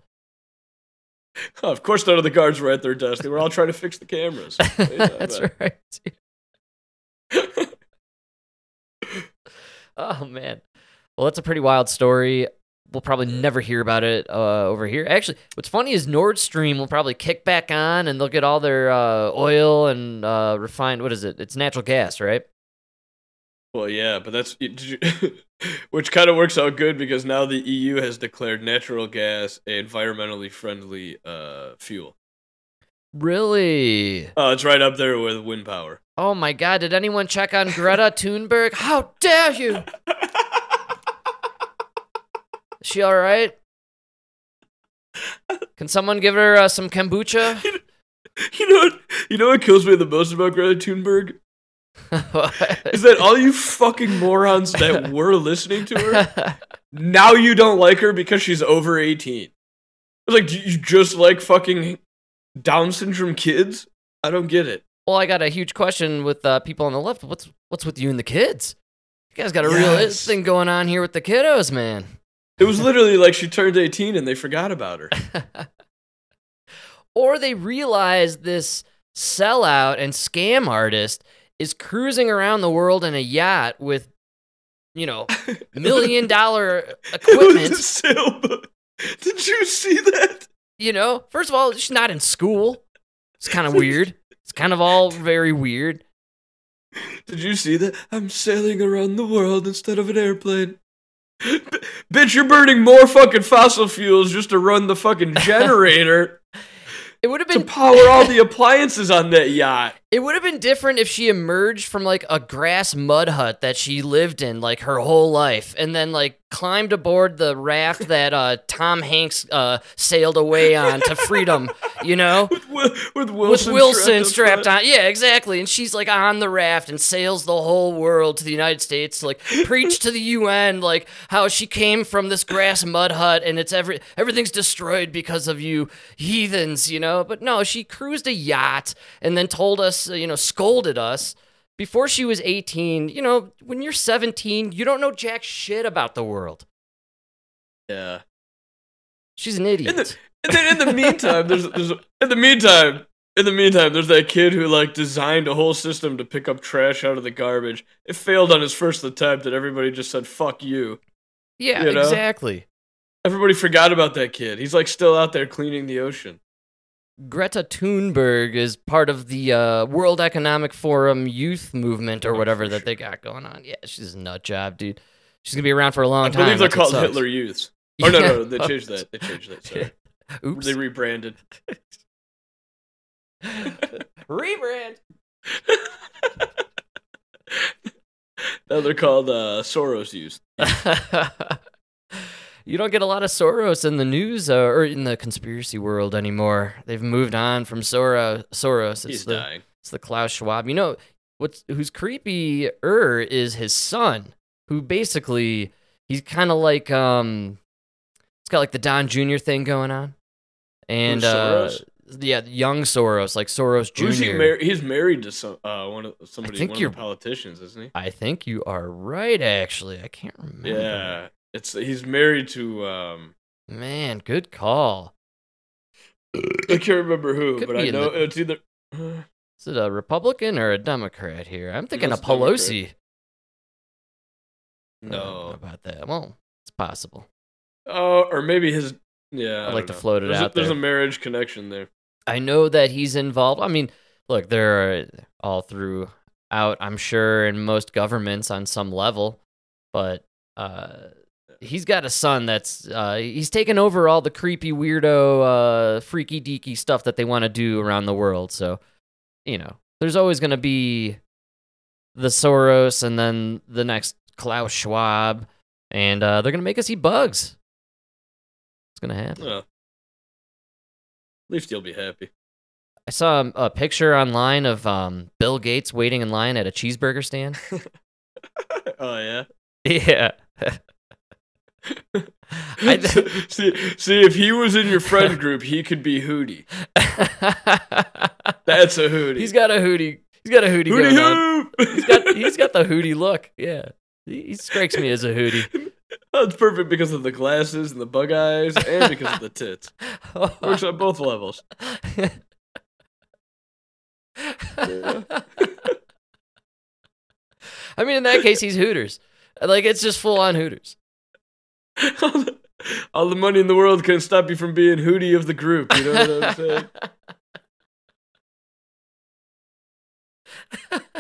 Oh, of course, none of the guards were at their desk. They were all trying to fix the cameras. What are you talking That's right. Oh man. Well, that's a pretty wild story. We'll probably never hear about it uh, over here. Actually, what's funny is Nord Stream will probably kick back on and they'll get all their uh, oil and uh, refined. What is it? It's natural gas, right? Well, yeah, but that's you, which kind of works out good because now the EU has declared natural gas environmentally friendly uh, fuel. Really? Oh, it's right up there with wind power. Oh my God! Did anyone check on Greta Thunberg? How dare you? Is she all right? Can someone give her uh, some kombucha? You know what? You know what kills me the most about Greta Thunberg is that all you fucking morons that were listening to her now you don't like her because she's over eighteen. I was like, you just like fucking Down syndrome kids? I don't get it. well, I got a huge question with uh, people on the left. What's what's with you and the kids? You guys got a real thing going on here with the kiddos, man. It was literally like she turned eighteen and they forgot about her. or they realize this sellout and scam artist is cruising around the world in a yacht with, you know, million dollar equipment. Did you see that? You know, first of all, she's not in school. It's kind of weird. It's kind of all very weird. Did you see that? I'm sailing around the world instead of an airplane. B- bitch, you're burning more fucking fossil fuels just to run the fucking generator It would have been to been power all the appliances on that yacht. It would have been different if she emerged from like a grass mud hut that she lived in like her whole life and then like climbed aboard the raft that uh, Tom Hanks uh, sailed away on to freedom, you know? with, Wi- with With Wilson, Wilson strapped, strapped on. Yeah, exactly. And she's like on the raft and sails the whole world to the United States to like preach to the UN like how she came from this grass mud hut and it's every everything's destroyed because of you heathens, you know? But no, she cruised a yacht and then told us, uh, you know, scolded us before she was 18. You know, when you're 17, you don't know jack shit about the world. Yeah. She's an idiot. In the, and then in the meantime, there's there's in the meantime, in the meantime, there's that kid who like designed a whole system to pick up trash out of the garbage. It failed on his first attempt, and everybody just said "fuck you." yeah, you know? exactly. Everybody forgot about that kid. He's like still out there cleaning the ocean. Greta Thunberg is part of the uh, World Economic Forum youth movement or Oh, whatever that sure. they got going on. Yeah, she's a nut job, dude. She's gonna be around for a long I time. I believe they're called. Hitler Youths. Oh no, Yeah. no, they changed that. They changed that. Sorry, Oops. they rebranded. Rebrand. now they're called uh, Soros Youth. You don't get a lot of Soros in the news uh, or in the conspiracy world anymore. They've moved on from Soros. Soros. It's He's the dying. It's the Klaus Schwab. You know what's who's creepier is his son, who basically he's kind of like um, it's got like the Don Jr. thing going on, and uh, yeah, young Soros, like Soros Jr. He mar- He's married to some uh one of somebody think one you're- the politicians, isn't he? I think you are right. Actually, I can't remember. Yeah, it's he's married to um man, good call. I can't remember who, Could but I know the- it's either. Is it a Republican or a Democrat here? I'm thinking a Pelosi. No, about that. Well, it's possible. oh, or maybe his. Yeah, I'd I like to know. float it there's out A, there's there. a marriage connection there. I know that he's involved. I mean, look, there are all throughout, I'm sure, in most governments on some level, but uh, he's got a son that's uh, he's taken over all the creepy, weirdo, uh, freaky deaky stuff that they want to do around the world. So, you know, there's always going to be the Soros and then the next Klaus Schwab, and uh, they're going to make us eat bugs. It's going to happen. At least you'll be happy. I saw a, a picture online of um, Bill Gates waiting in line at a cheeseburger stand. oh yeah. yeah. I, see, see, if he was in your friend group, he could be Hootie. That's a Hootie. he's got a hootie. He's got a hootie, Hootie. Hoop. He's got he's got the hootie look. Yeah, he, he strikes me as a hootie. It's perfect because of the glasses and the bug eyes, and because of the tits. Works on both levels. I mean, in that case, he's Hooters. Like it's just full on Hooters. all, the, all the money in the world can stop you from being Hootie of the group. You know what I'm saying?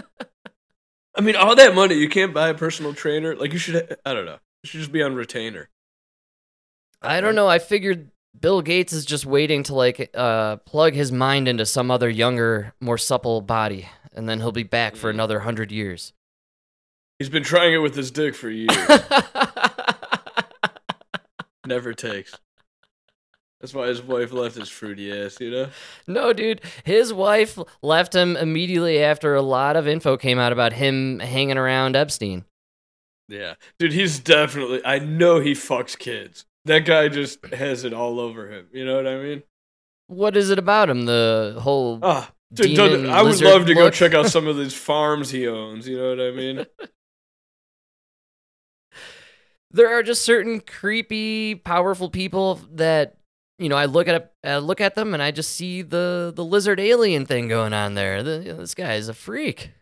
I mean, all that money you can't buy a personal trainer. Like you should. I don't know. You should just be on retainer. I don't know. I figured Bill Gates is just waiting to like uh, plug his mind into some other younger, more supple body, and then he'll be back for Mm. another hundred years. He's been trying it with his dick for years. Never takes. That's why his wife left his fruity ass. You know. no, dude. His wife left him immediately after a lot of info came out about him hanging around Epstein. Yeah, dude, he's definitely. I know he fucks kids. That guy just has it all over him. You know what I mean? What is it about him? The whole Ah, dude, I would love to go check out some of these farms he owns. You know what I mean? There are just certain creepy, powerful people that you know. I look at uh, look at them and I just see the the lizard alien thing going on there. The, you know, this guy is a freak.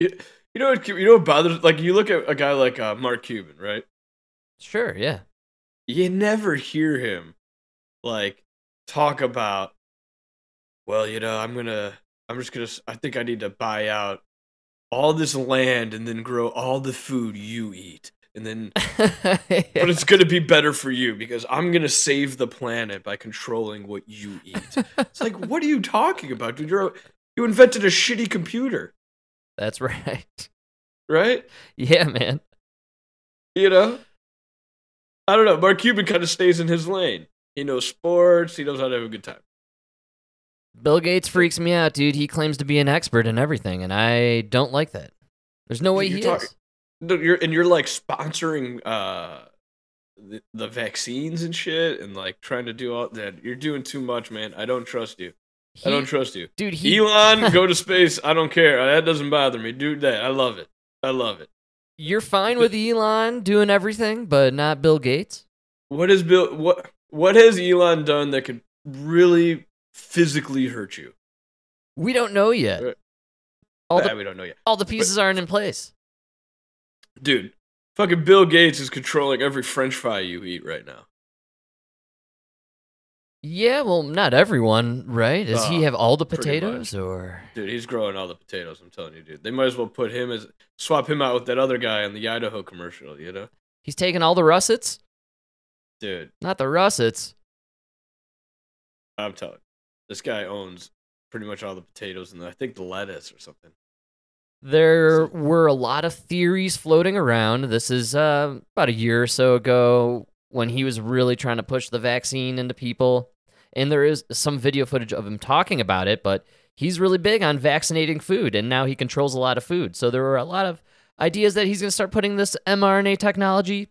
You, you know what? You know what bothers? Like you look at a guy like uh, Mark Cuban, right? Sure, yeah. You never hear him like talk about. Well, you know, I'm gonna. I'm just gonna. I think I need to buy out all this land and then grow all the food you eat, and then but it's going to be better for you because I'm going to save the planet by controlling what you eat. It's like, what are you talking about, dude? You're You invented a shitty computer, That's right. right? Yeah, man. You know? I don't know. Mark Cuban kind of stays in his lane. He knows sports. He knows how to have a good time. Bill Gates freaks me out, dude. He claims to be an expert in everything, and I don't like that. There's no way You're he talking- is. No, you're and you're like sponsoring uh the, the vaccines and shit and like trying to do all that. You're doing too much, man. I don't trust you. I don't trust you. dude. He, Elon, go to space. I don't care. That doesn't bother me. Do that. I love it. I love it. You're fine with Elon doing everything, but not Bill Gates. What is Bill what what has Elon done that could really physically hurt you? We don't know yet. All Ah, the we don't know yet. all the pieces aren't in place. Dude, fucking Bill Gates is controlling every french fry you eat right now. Yeah, well, not everyone, right? Does he Uh, have all the pretty potatoes, or Dude, he's growing all the potatoes, I'm telling you, dude. They might as well put him as swap him out with that other guy on the Idaho commercial, you know? he's taking all the russets? Dude, Not the russets. I'm telling you. This guy owns pretty much all the potatoes and I think the lettuce or something. There were a lot of theories floating around. This is uh, about a year or so ago when he was really trying to push the vaccine into people. And there is some video footage of him talking about it, but he's really big on vaccinating food, and now he controls a lot of food. So there were a lot of ideas that he's going to start putting this mRNA technology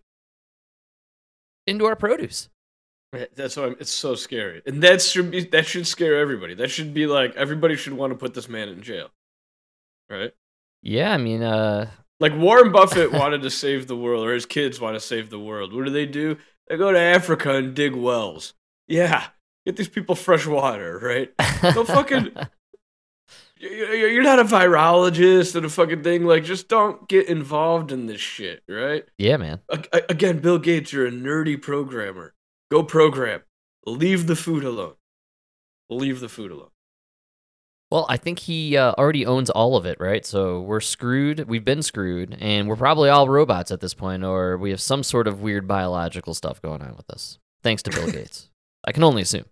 into our produce. That's why I'm, it's so scary. And that should be that should scare everybody. That should be like everybody should want to put this man in jail. Right? Yeah, I mean, uh, Like Warren Buffett wanted to save the world, or his kids want to save the world. What do they do? They go to Africa and dig wells. Yeah, get these people fresh water, right? Don't fucking. You- you- You're not a virologist and a fucking thing. Like, just don't get involved in this shit, right? yeah, man. Again, Bill Gates, you're a nerdy programmer. Go program. Leave the food alone. Leave the food alone. Well, I think he uh, already owns all of it, right? So we're screwed. We've been screwed, and we're probably all robots at this point, or we have some sort of weird biological stuff going on with us. Thanks to Bill Gates. I can only assume.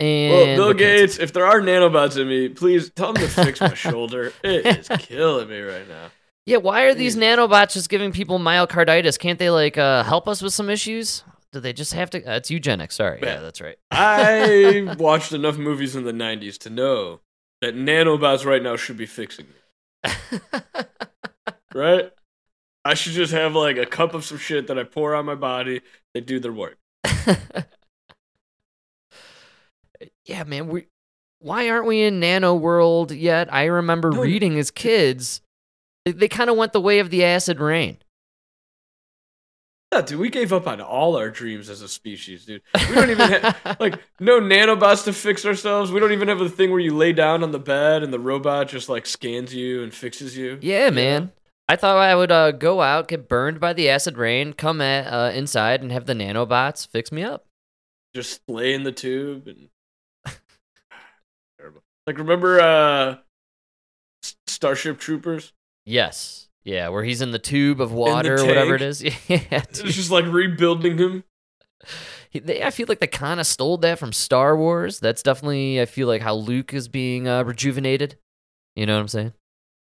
And Well, Bill canceled. Gates, if there are nanobots in me, please tell them to fix my shoulder. It is killing me right now. Yeah, why are these nanobots just giving people myocarditis? Can't they like uh, help us with some issues? Do they just have to? Uh, it's eugenics. Sorry. Yeah, that's right. I watched enough movies in the 90s to know that nanobots right now should be fixing me, right? I should just have like a cup of some shit that I pour on my body. They do their work. yeah, man. We why aren't we in nano world yet? I remember No. reading as kids. They, they kind of went the way of the acid rain. Yeah, dude, we gave up on all our dreams as a species, dude. We don't even have like no nanobots to fix ourselves. We don't even have a thing where you lay down on the bed and the robot just like scans you and fixes you. Yeah, man. I thought I would uh, go out, get burned by the acid rain, come at, uh, inside, and have the nanobots fix me up. Just lay in the tube and terrible. Like remember uh Starship Troopers? Yes. Yeah, where he's in the tube of water or whatever it is. Yeah, It's just like rebuilding him. He- they, I feel like they kind of stole that from Star Wars. That's definitely, I feel like how Luke is being uh, rejuvenated. You know what I'm saying?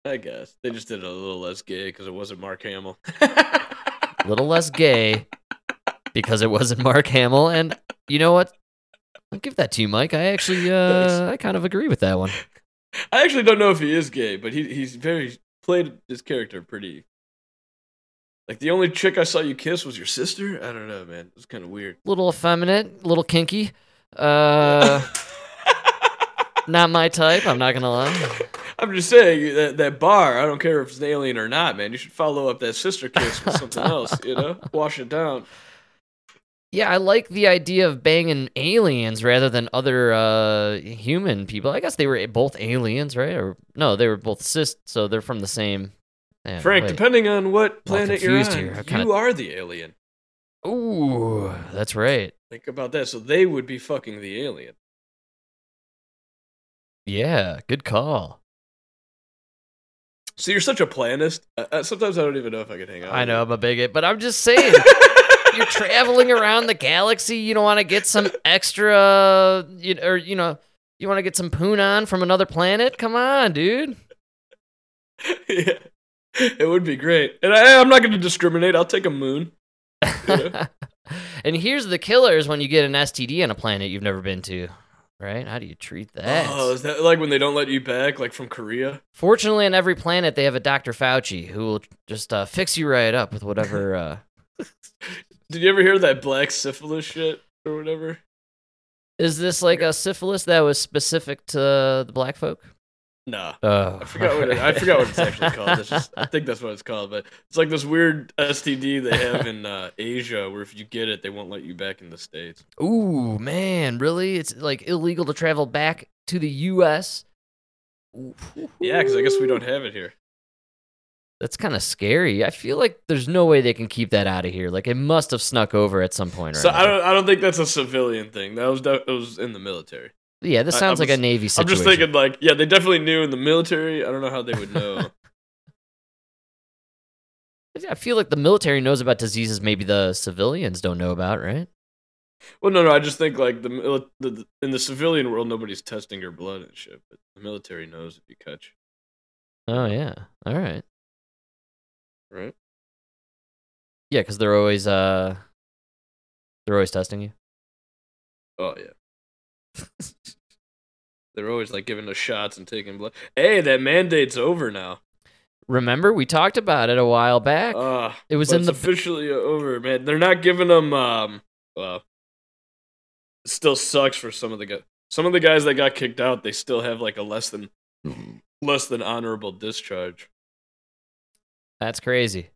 I guess they just did it a little less gay because it wasn't Mark Hamill. A little less gay because it wasn't Mark Hamill. And you know what? I'll give that to you, Mike. I actually, uh, I kind of agree with that one. I actually don't know if he is gay, but he he's very played his character pretty. Like the only chick I saw you kiss was your sister. I don't know, man. It was kind of weird. little effeminate, little kinky. Uh, not my type. I'm not gonna lie. I'm just saying that that bar. I don't care if it's an alien or not, man. You should follow up that sister kiss with something else. You know, wash it down. Yeah, I like the idea of banging aliens rather than other uh, human people. I guess they were both aliens, right? Or no, they were both cis, so they're from the same. Yeah, Frank, wait. depending on what planet you're on, here. I'm you are the alien. Ooh, that's right. Think about that. So they would be fucking the alien. Yeah, good call. So you're such a planist. Uh, uh, sometimes I don't even know if I can hang out. I know I'm a bigot, but I'm just saying. You. you're traveling around the galaxy. You don't want to get some extra, you or you know, You want to get some poon on from another planet? Come on, dude. yeah, it would be great. And I, I'm not going to discriminate. I'll take a moon. and here's the killers when you get an STD on a planet you've never been to, right? How do you treat that? Oh, is that like when they don't let you back, like from Korea? Fortunately, on every planet, they have a Dr. Fauci who will just uh, fix you right up with whatever. Uh... Did you ever hear that black syphilis shit or whatever? Is this like a syphilis that was specific to the black folk? Nah. Oh, I forgot what it, I forgot what it's actually called. It's just, I think that's what it's called, but it's like this weird STD they have in uh, Asia, where if you get it, they won't let you back in the states. Ooh, man, really? It's like illegal to travel back to the U.S. Yeah, because I guess we don't have it here. That's kind of scary. I feel like there's no way they can keep that out of here. Like it must have snuck over at some point. Or So I don't, I don't think that's a civilian thing. That was, it was in the military. Yeah, this sounds I'm like a just- Navy I'm just thinking, like, yeah, they definitely knew in the military. I don't know how they would know. I feel like the military knows about diseases maybe the civilians don't know about, right? well, no, no, I just think like the, the, the in the civilian world, nobody's testing your blood and shit, but the military knows if you catch, Oh yeah. All right. Right? Yeah, because they're always uh, they're always testing you. Oh yeah. They're always like giving us shots and taking blood. Hey, that mandate's over now. Remember, we talked about it a while back. Uh, it was but in it's the officially over, man. They're not giving them. Um, well, it still sucks for some of the guys. Some of the guys that got kicked out, they still have like a less than less than honorable discharge, That's crazy.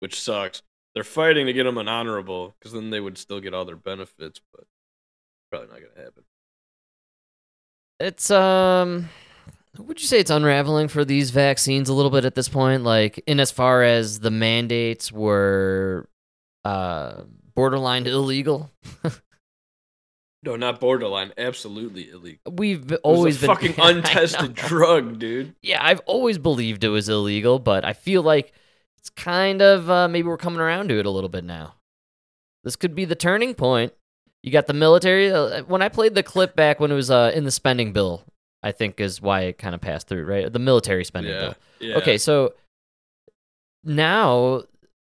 which sucks. They're fighting to get them an honorable because then they would still get all their benefits, but probably not gonna happen. It's um would you say it's unraveling for these vaccines a little bit at this point like in as far as the mandates were uh borderline illegal No, not borderline. Absolutely illegal. we've b- It was always a been fucking untested drug, dude. yeah i've always believed it was illegal but i feel like it's kind of uh maybe we're coming around to it a little bit now this could be the turning point you got the military uh, when i played the clip back when it was uh in the spending bill i think is why it kind of passed through right the military spending bill Yeah. yeah. Okay, so now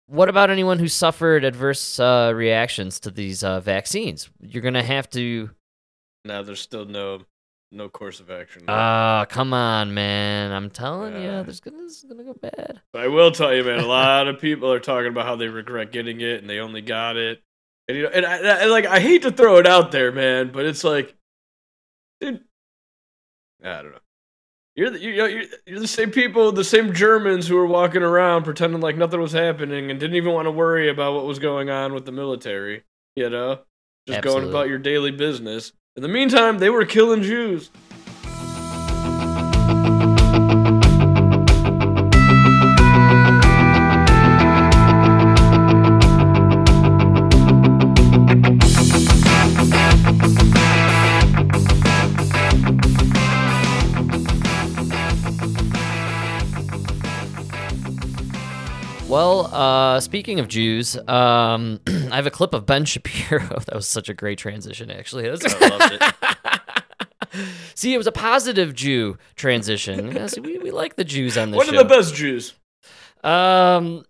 what about anyone who suffered adverse uh, reactions to these uh, vaccines? You're gonna have to. Now there's still no no course of action. Ah, come on, man! I'm telling Yeah. you, there's gonna this is gonna go bad. I will tell you, man, a lot of people are talking about how they regret getting it and they only got it. And you know, and I, and I- like I hate to throw it out there, man, but it's like, dude, I don't know. You're the, you're, you're, you're the same people, the same Germans who were walking around pretending like nothing was happening and didn't even want to worry about what was going on with the military. You know, just going about your daily business. In the meantime, they were killing Jews. Well, uh, speaking of Jews, um, I have a clip of Ben Shapiro. that was such a great transition, actually. I loved it. see, it was a positive Jew transition. Yeah, see, we, we like the Jews on this One show. of the best Jews. Um,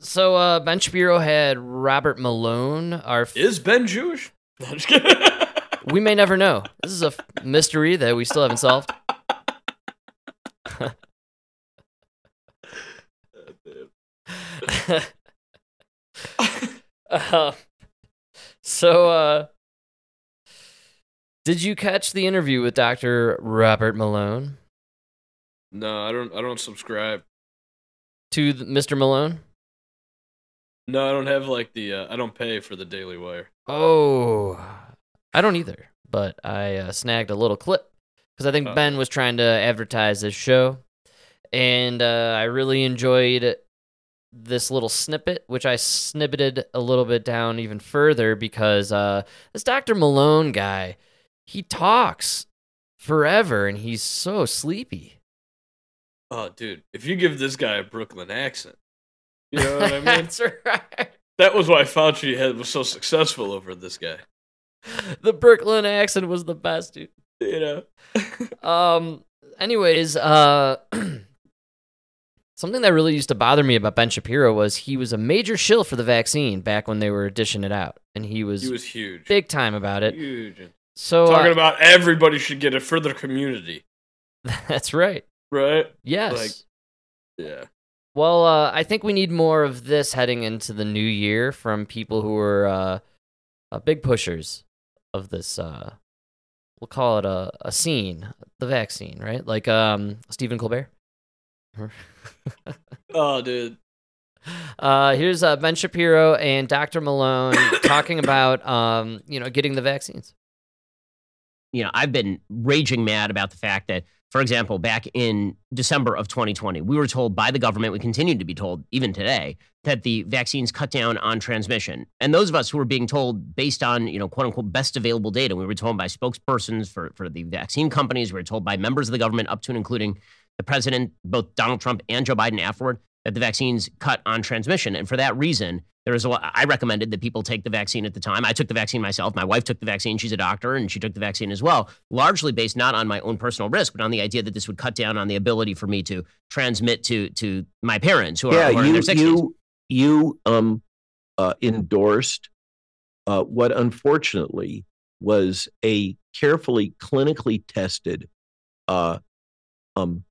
so uh, Ben Shapiro had Robert Malone. Our f- Is Ben Jewish? No, I'm just kidding. we may never know. This is a f- mystery that we still haven't solved. Uh, so, uh, did you catch the interview with Dr. Robert Malone no, I don't. I don't subscribe. to th- Mr. Malone? No, I don't have like the. Uh, I don't pay for the Daily Wire. Oh, I don't either, but I uh, snagged a little clip because I think Oh. Ben was trying to advertise this show, and uh, I really enjoyed this little snippet, which I snippeted a little bit down even further because uh, this Dr. Malone guy, he talks forever and he's so sleepy. Oh, dude, if you give this guy a Brooklyn accent, you know what I mean. That's right. that was why Fauci had was so successful over this guy. The Brooklyn accent was the best, dude. you know. Um. Anyways, uh, something that really used to bother me about Ben Shapiro was he was a major shill for the vaccine back when they were dishing it out, and he was, he was huge. big time about it. Huge. So Talking uh, about everybody should get it for their community, that's right. right? Yes. Like- Yeah. Well, uh, I think we need more of this heading into the new year from people who are uh, uh, big pushers of this. Uh, we'll call it a, a scene, the vaccine, right? Like um, Stephen Colbert. Oh, dude. uh, here's uh, Ben Shapiro and Dr. Malone talking about um, you know getting the vaccines. you know, I've been raging mad about the fact that, for example, back in December of 2020, we were told by the government, we continue to be told even today, that the vaccines cut down on transmission. And those of us who were being told based on, you know, quote unquote, best available data, we were told by spokespersons for, for the vaccine companies, we were told by members of the government, up to and including the president, both Donald Trump and Joe Biden afterward, that the vaccines cut on transmission. And for that reason, there is a lot, I recommended that people take the vaccine at the time. I took the vaccine myself. My wife took the vaccine. She's a doctor and she took the vaccine as well, largely based not on my own personal risk, but on the idea that this would cut down on the ability for me to transmit to to my parents who are, yeah, who are in you their 60s. you you um uh, endorsed uh, what unfortunately was a carefully clinically tested uh, um,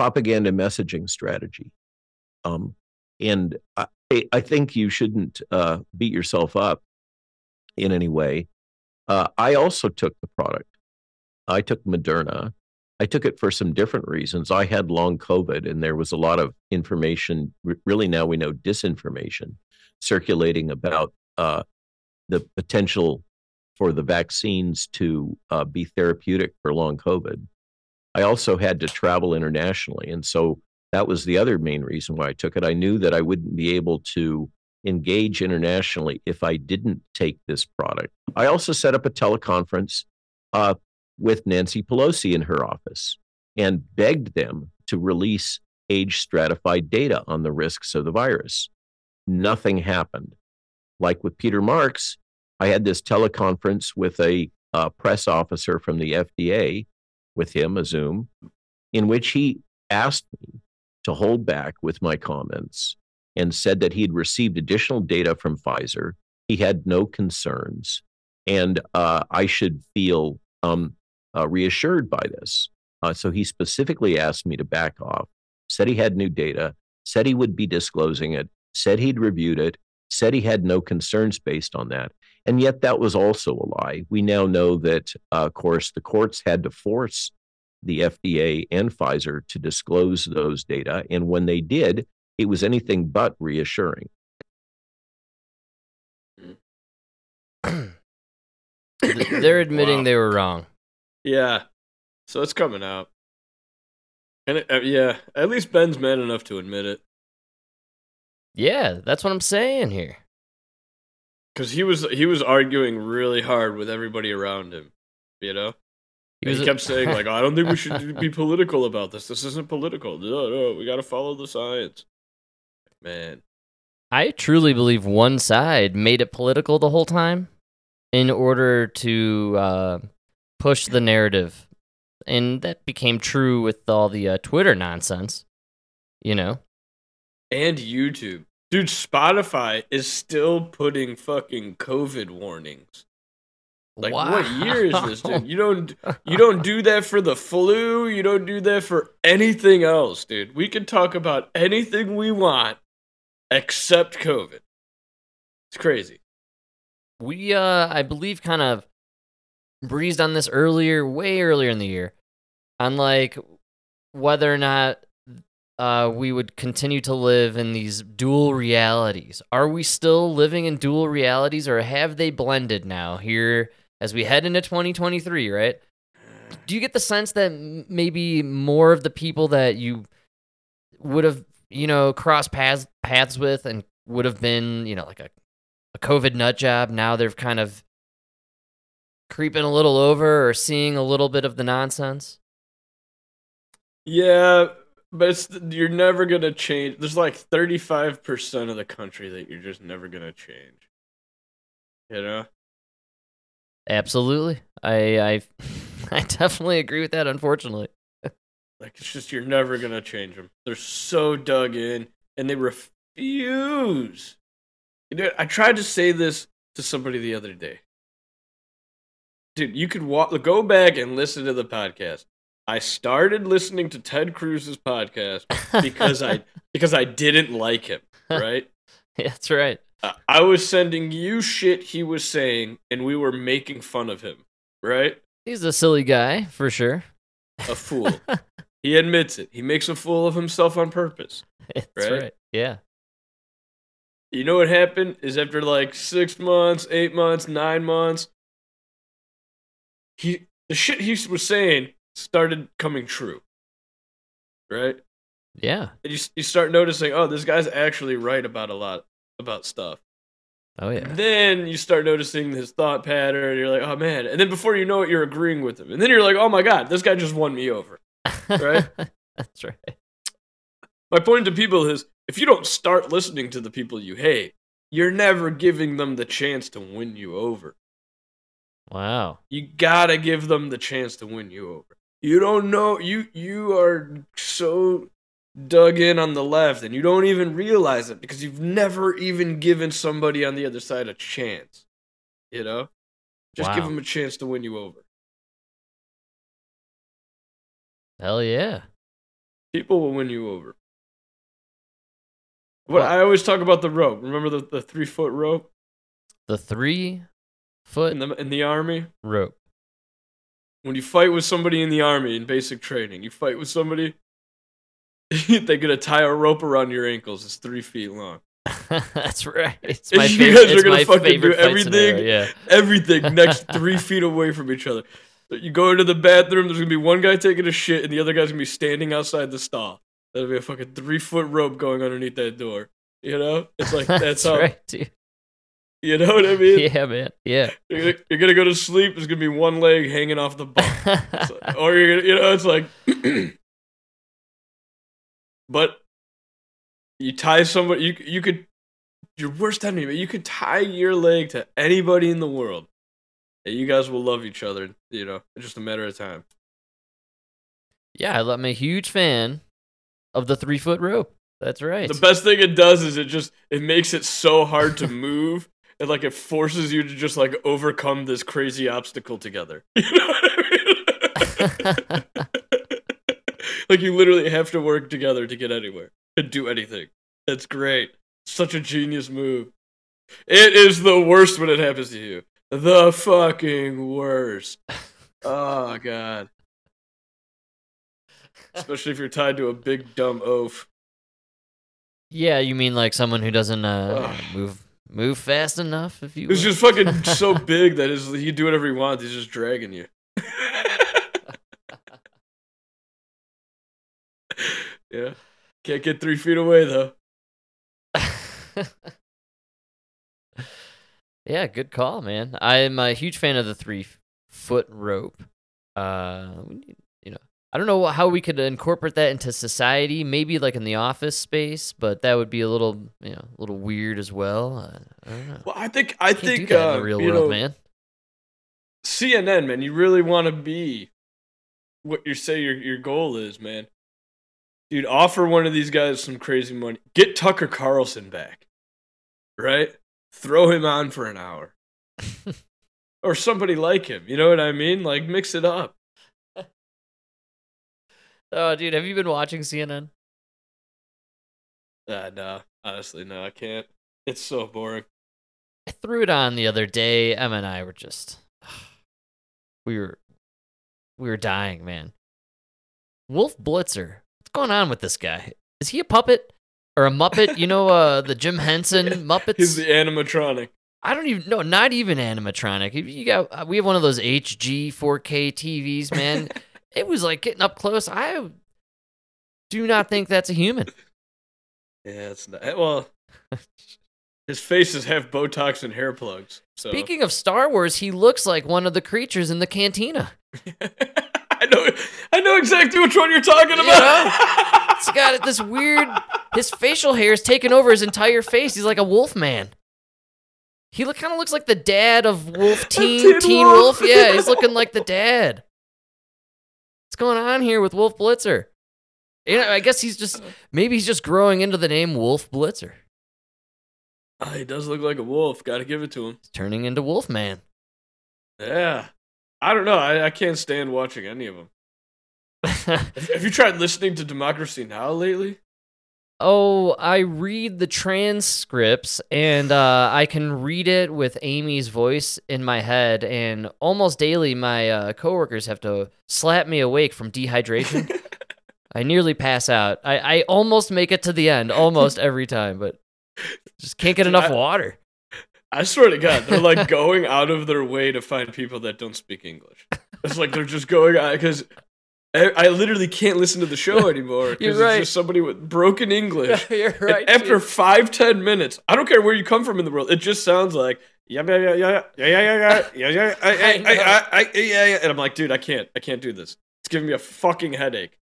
propaganda messaging strategy. Um, and I, I think you shouldn't uh, beat yourself up in any way. Uh, I also took the product. I took Moderna. I took it for some different reasons. I had long COVID, and there was a lot of information. Really, now we know disinformation circulating about uh, the potential for the vaccines to uh, be therapeutic for long COVID. I also had to travel internationally, and so that was the other main reason why I took it. I knew that I wouldn't be able to engage internationally if I didn't take this product. I also set up a teleconference uh, with Nancy Pelosi in her office and begged them to release age stratified data on the risks of the virus. Nothing happened. Like with Peter Marks, I had this teleconference with a uh, press officer from the FDA, with him, a Zoom, in which he asked me to hold back with my comments and said that he had received additional data from Pfizer. He had no concerns, and uh, I should feel um, uh, reassured by this. Uh, so he specifically asked me to back off, said he had new data, said he would be disclosing it, said he'd reviewed it, said he had no concerns based on that. And yet that was also a lie. We now know that, uh, of course, the courts had to force the FDA and Pfizer to disclose those data. And when they did, it was anything but reassuring. They're admitting Wow. they were wrong. Yeah. So it's coming out. And it, uh, yeah, at least Ben's man enough to admit it. Yeah, that's what I'm saying here. Cuz he was he was arguing really hard with everybody around him, you know? He he a- kept saying like, "I don't think we should be political about this. This isn't political. No, no, we got to follow the science." Man. I truly believe one side made it political the whole time in order to uh, push the narrative. And that became true with all the uh, Twitter nonsense. You know? And YouTube. Dude, Spotify is still putting fucking COVID warnings. Like what year is this, dude? You don't you don't do that for the flu, you don't do that for anything else, dude. We can talk about anything we want except COVID. It's crazy. We, uh, I believe, kind of breezed on this earlier, way earlier in the year, on like whether or not uh, we would continue to live in these dual realities. Are we still living in dual realities, or have they blended now here as we head into 2023? Right? Do you get the sense that maybe more of the people that you would have, you know, crossed paths paths with and would have been, you know, like a a COVID nut job. Now they're kind of creeping a little over or seeing a little bit of the nonsense. Yeah, but it's you're never gonna change. There's like 35 percent of the country that you're just never gonna change. You know? Absolutely. I I I definitely agree with that. Unfortunately, Like it's just you're never gonna change them. They're so dug in, and they refuse. You know, I tried to say this to somebody the other day. Dude, you could walk, go back and listen to the podcast. I started listening to Ted Cruz's podcast because I because I didn't like him. Right? yeah, that's right. I- I was sending you shit he was saying, and we were making fun of him. Right? He's a silly guy for sure. A fool. he admits it. He makes a fool of himself on purpose. That's Right? right. Yeah. You know what happened is after like six months, eight months, nine months, he the shit he was saying started coming true. Right? Yeah. And you you start noticing, oh, this guy's actually right about a lot about stuff. Oh yeah. Then you start noticing his thought pattern. You're like, oh man. And then before you know it, you're agreeing with him. And then you're like, oh my god, this guy just won me over. Right? that's right. My point to people is if you don't start listening to the people you hate, you're never giving them the chance to win you over. Wow. You gotta give them the chance to win you over. You don't know you you are so dug in on the left and you don't even realize it because you've never even given somebody on the other side a chance. You know? Just give them a chance to win you over. Hell yeah. People will win you over. What Well- I always talk about the rope. Remember the, the three foot rope The three foot in the in the army? rope. When you fight with somebody in the army in basic training, you fight with somebody, they're gonna tie a rope around your ankles. It's three feet long. that's right. It's You guys favorite. are gonna fucking do everything. scenario, Yeah. Everything next three feet away from each other. You go into the bathroom. There's gonna be one guy taking a shit, and the other guy's gonna be standing outside the stall. That'll be a fucking three foot rope going underneath that door. You know, it's like that's, That's how. right, dude. You know what I mean? Yeah, man. Yeah. You're, gonna, you're gonna go to sleep. There's gonna be one leg hanging off the bunk. Like- or you're gonna, you know, it's like, but you tie somebody, you you could, your worst enemy, but you could tie your leg to anybody in the world, and you guys will love each other. You know, it's just a matter of time. yeah, I'm a huge fan of the three foot rope. That's right. The best thing it does is it just it makes it so hard to move. And like it forces you to just like overcome this crazy obstacle together. You know what I mean? like you literally have to work together to get anywhere and do anything. That's great. Such a genius move. It is the worst when it happens to you. The fucking worst. Oh god. Especially if you're tied to a big dumb oaf. yeah, you mean like someone who doesn't uh, move move fast enough? If you It's just fucking so big that his, he can do whatever he wants. He's just dragging you. yeah. Can't get three feet away though. yeah, good call, man. I'm a huge fan of the three foot rope. Uh, we need- I don't know how we could incorporate that into society. Maybe like in the office space, but that would be a little, you know, a little weird as well. Uh, I don't know. Well, I think I think uh, in the real you world, know, man. CNN, man, you really want to be what you say your your goal is, man. Dude, offer one of these guys some crazy money. Get Tucker Carlson back. Right? Throw him on for an hour. or somebody like him. You know what I mean? Like mix it up. Oh, dude, have you been watching CNN? Uh, no, honestly, no, I can't. It's so boring. I threw it on the other day. Emma and I were just we were we were dying, man. Wolf Blitzer. What's going on with this guy? Is he a puppet or a muppet? You know, uh, the Jim Henson Muppets. He's the animatronic. I don't even know. Not even animatronic. You- got. We have one of those HG 4K TVs, man. it was like getting up close. I do not think that's a human. Yeah, it's not. Eh, well, his face is half Botox and hair plugs. So Speaking of Star Wars, he looks like one of the creatures in the cantina. I know, I know exactly which one you're talking You about. He's got this weird. His facial hair is taking over his entire face. He's like a wolf man. He look kind of looks like the dad of Wolf Teen Teen Teen Wolf. Wolf. Yeah, he's looking like the dad. What's going on here with Wolf Blitzer? You know, I guess he's just maybe he's just growing into the name Wolf Blitzer. Ah, he does look like a wolf. Got to give it to him. He's turning into Wolfman. Yeah. I don't know. I, I can't stand watching any of them. Have, have you tried listening to Democracy Now lately? Oh, I read the transcripts and uh, I can read it with Amy's voice in my head, and almost daily my uh, coworkers have to slap me awake from dehydration. I nearly pass out. I, I almost make it to the end, almost every time, but just can't get enough I- water. I swear to God, they're like going out of their way to find people that don't speak English. It's like they're just going out because I, I literally can't listen to the show anymore because right. it's just somebody with broken English. You're And after dude. five, ten minutes, I don't care where you come from in the world, it just sounds like yeah, yeah, yeah, yeah, yeah, yeah, yeah, yeah, yeah, yeah, I, I, I, I, I, yeah, yeah, and I'm like, dude, I can't, I can't do this. It's giving me a fucking headache.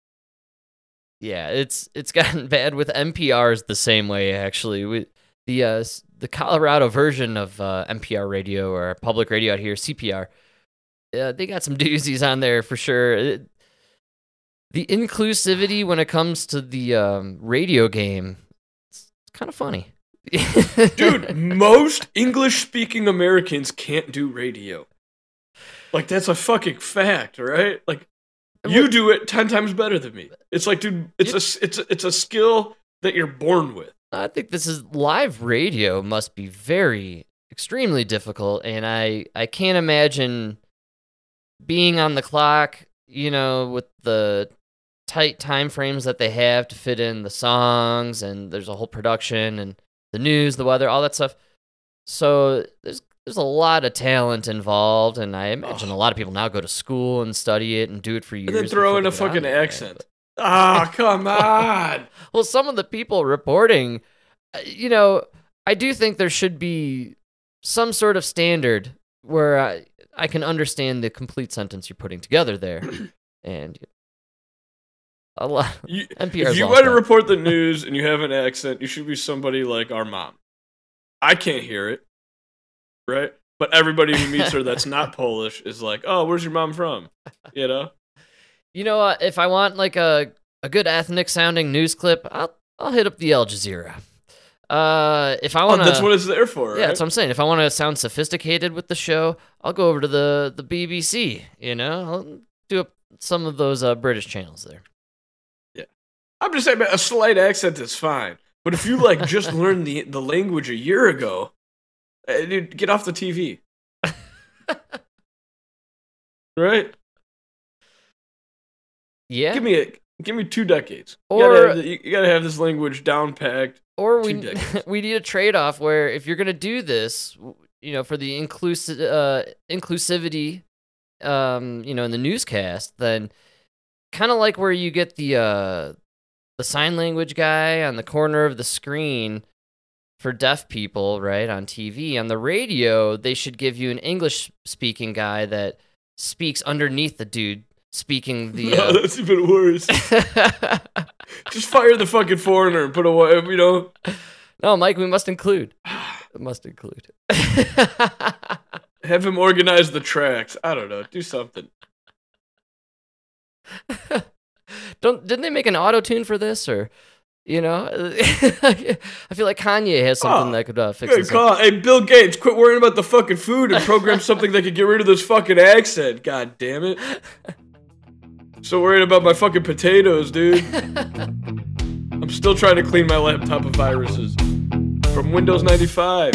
Yeah, it's it's gotten bad with NPR's the same way actually. We, the uh, s- the Colorado version of uh, NPR radio or public radio out here, CPR, uh, they got some doozies on there for sure. It- the inclusivity when it comes to the um, radio game, it's, kind of funny. Dude, most English speaking Americans can't do radio. Like that's a fucking fact, right? Like you do it 10 times better than me. It's like dude, it's a it's a, it's a skill that you're born with. I think this is live radio must be very extremely difficult and I I can't imagine being on the clock, you know, with the tight time frames that they have to fit in the songs and there's a whole production and the news, the weather, all that stuff. So there's there's a lot of talent involved and I imagine a lot of people now go to school and study it and do it for years. And then throw in a fucking accent. Ah, come on. well, some of the people reporting, uh, you know, I do think there should be some sort of standard where I, I can understand the complete sentence you're putting together there. and a lot. You, NPR's if you want to report the news and you have an accent, you should be somebody like our mom. I can't hear it, right? But everybody who meets her that's not Polish is like, "Oh, where's your mom from?" You know? You know, uh, if I want like a, a good ethnic sounding news clip, I'll, I'll hit up the Al Jazeera. Uh, if I Oh, want to. that's what it's there for, right? Yeah, that's what I'm saying. If I want to sound sophisticated with the show, I'll go over to the the BBC. You know, I'll do up some of those uh, British channels there. I'm just saying, man, a slight accent is fine. But if you like just learned the the language a year ago, eh, dude, get off the TV. right? Yeah, Give me a give me two decades. You Or- gotta have you gotta have this language down packed. or we we need a trade off where if you're gonna do this, you know, for the inclusive uh, inclusivity, um, you know, in the newscast, then kind of like where you get the uh, the sign language guy on the corner of the screen for deaf people, right, on TV. On the radio, they should give you an English speaking guy that speaks underneath the dude speaking the. No, Uh... that's even worse. Just fire the fucking foreigner and put away. You know, no, Mike, we must include. Must include. have him organize the tracks. I don't know. Do something. Don't didn't they make an auto tune for this or you know? I feel like Kanye has something Oh, that could uh, fix call. Hey, Bill Gates, quit worrying about the fucking food and program something that could get rid of this fucking accent. God damn it. So worried about my fucking potatoes, dude. I'm still trying to clean my laptop of viruses from Windows 95.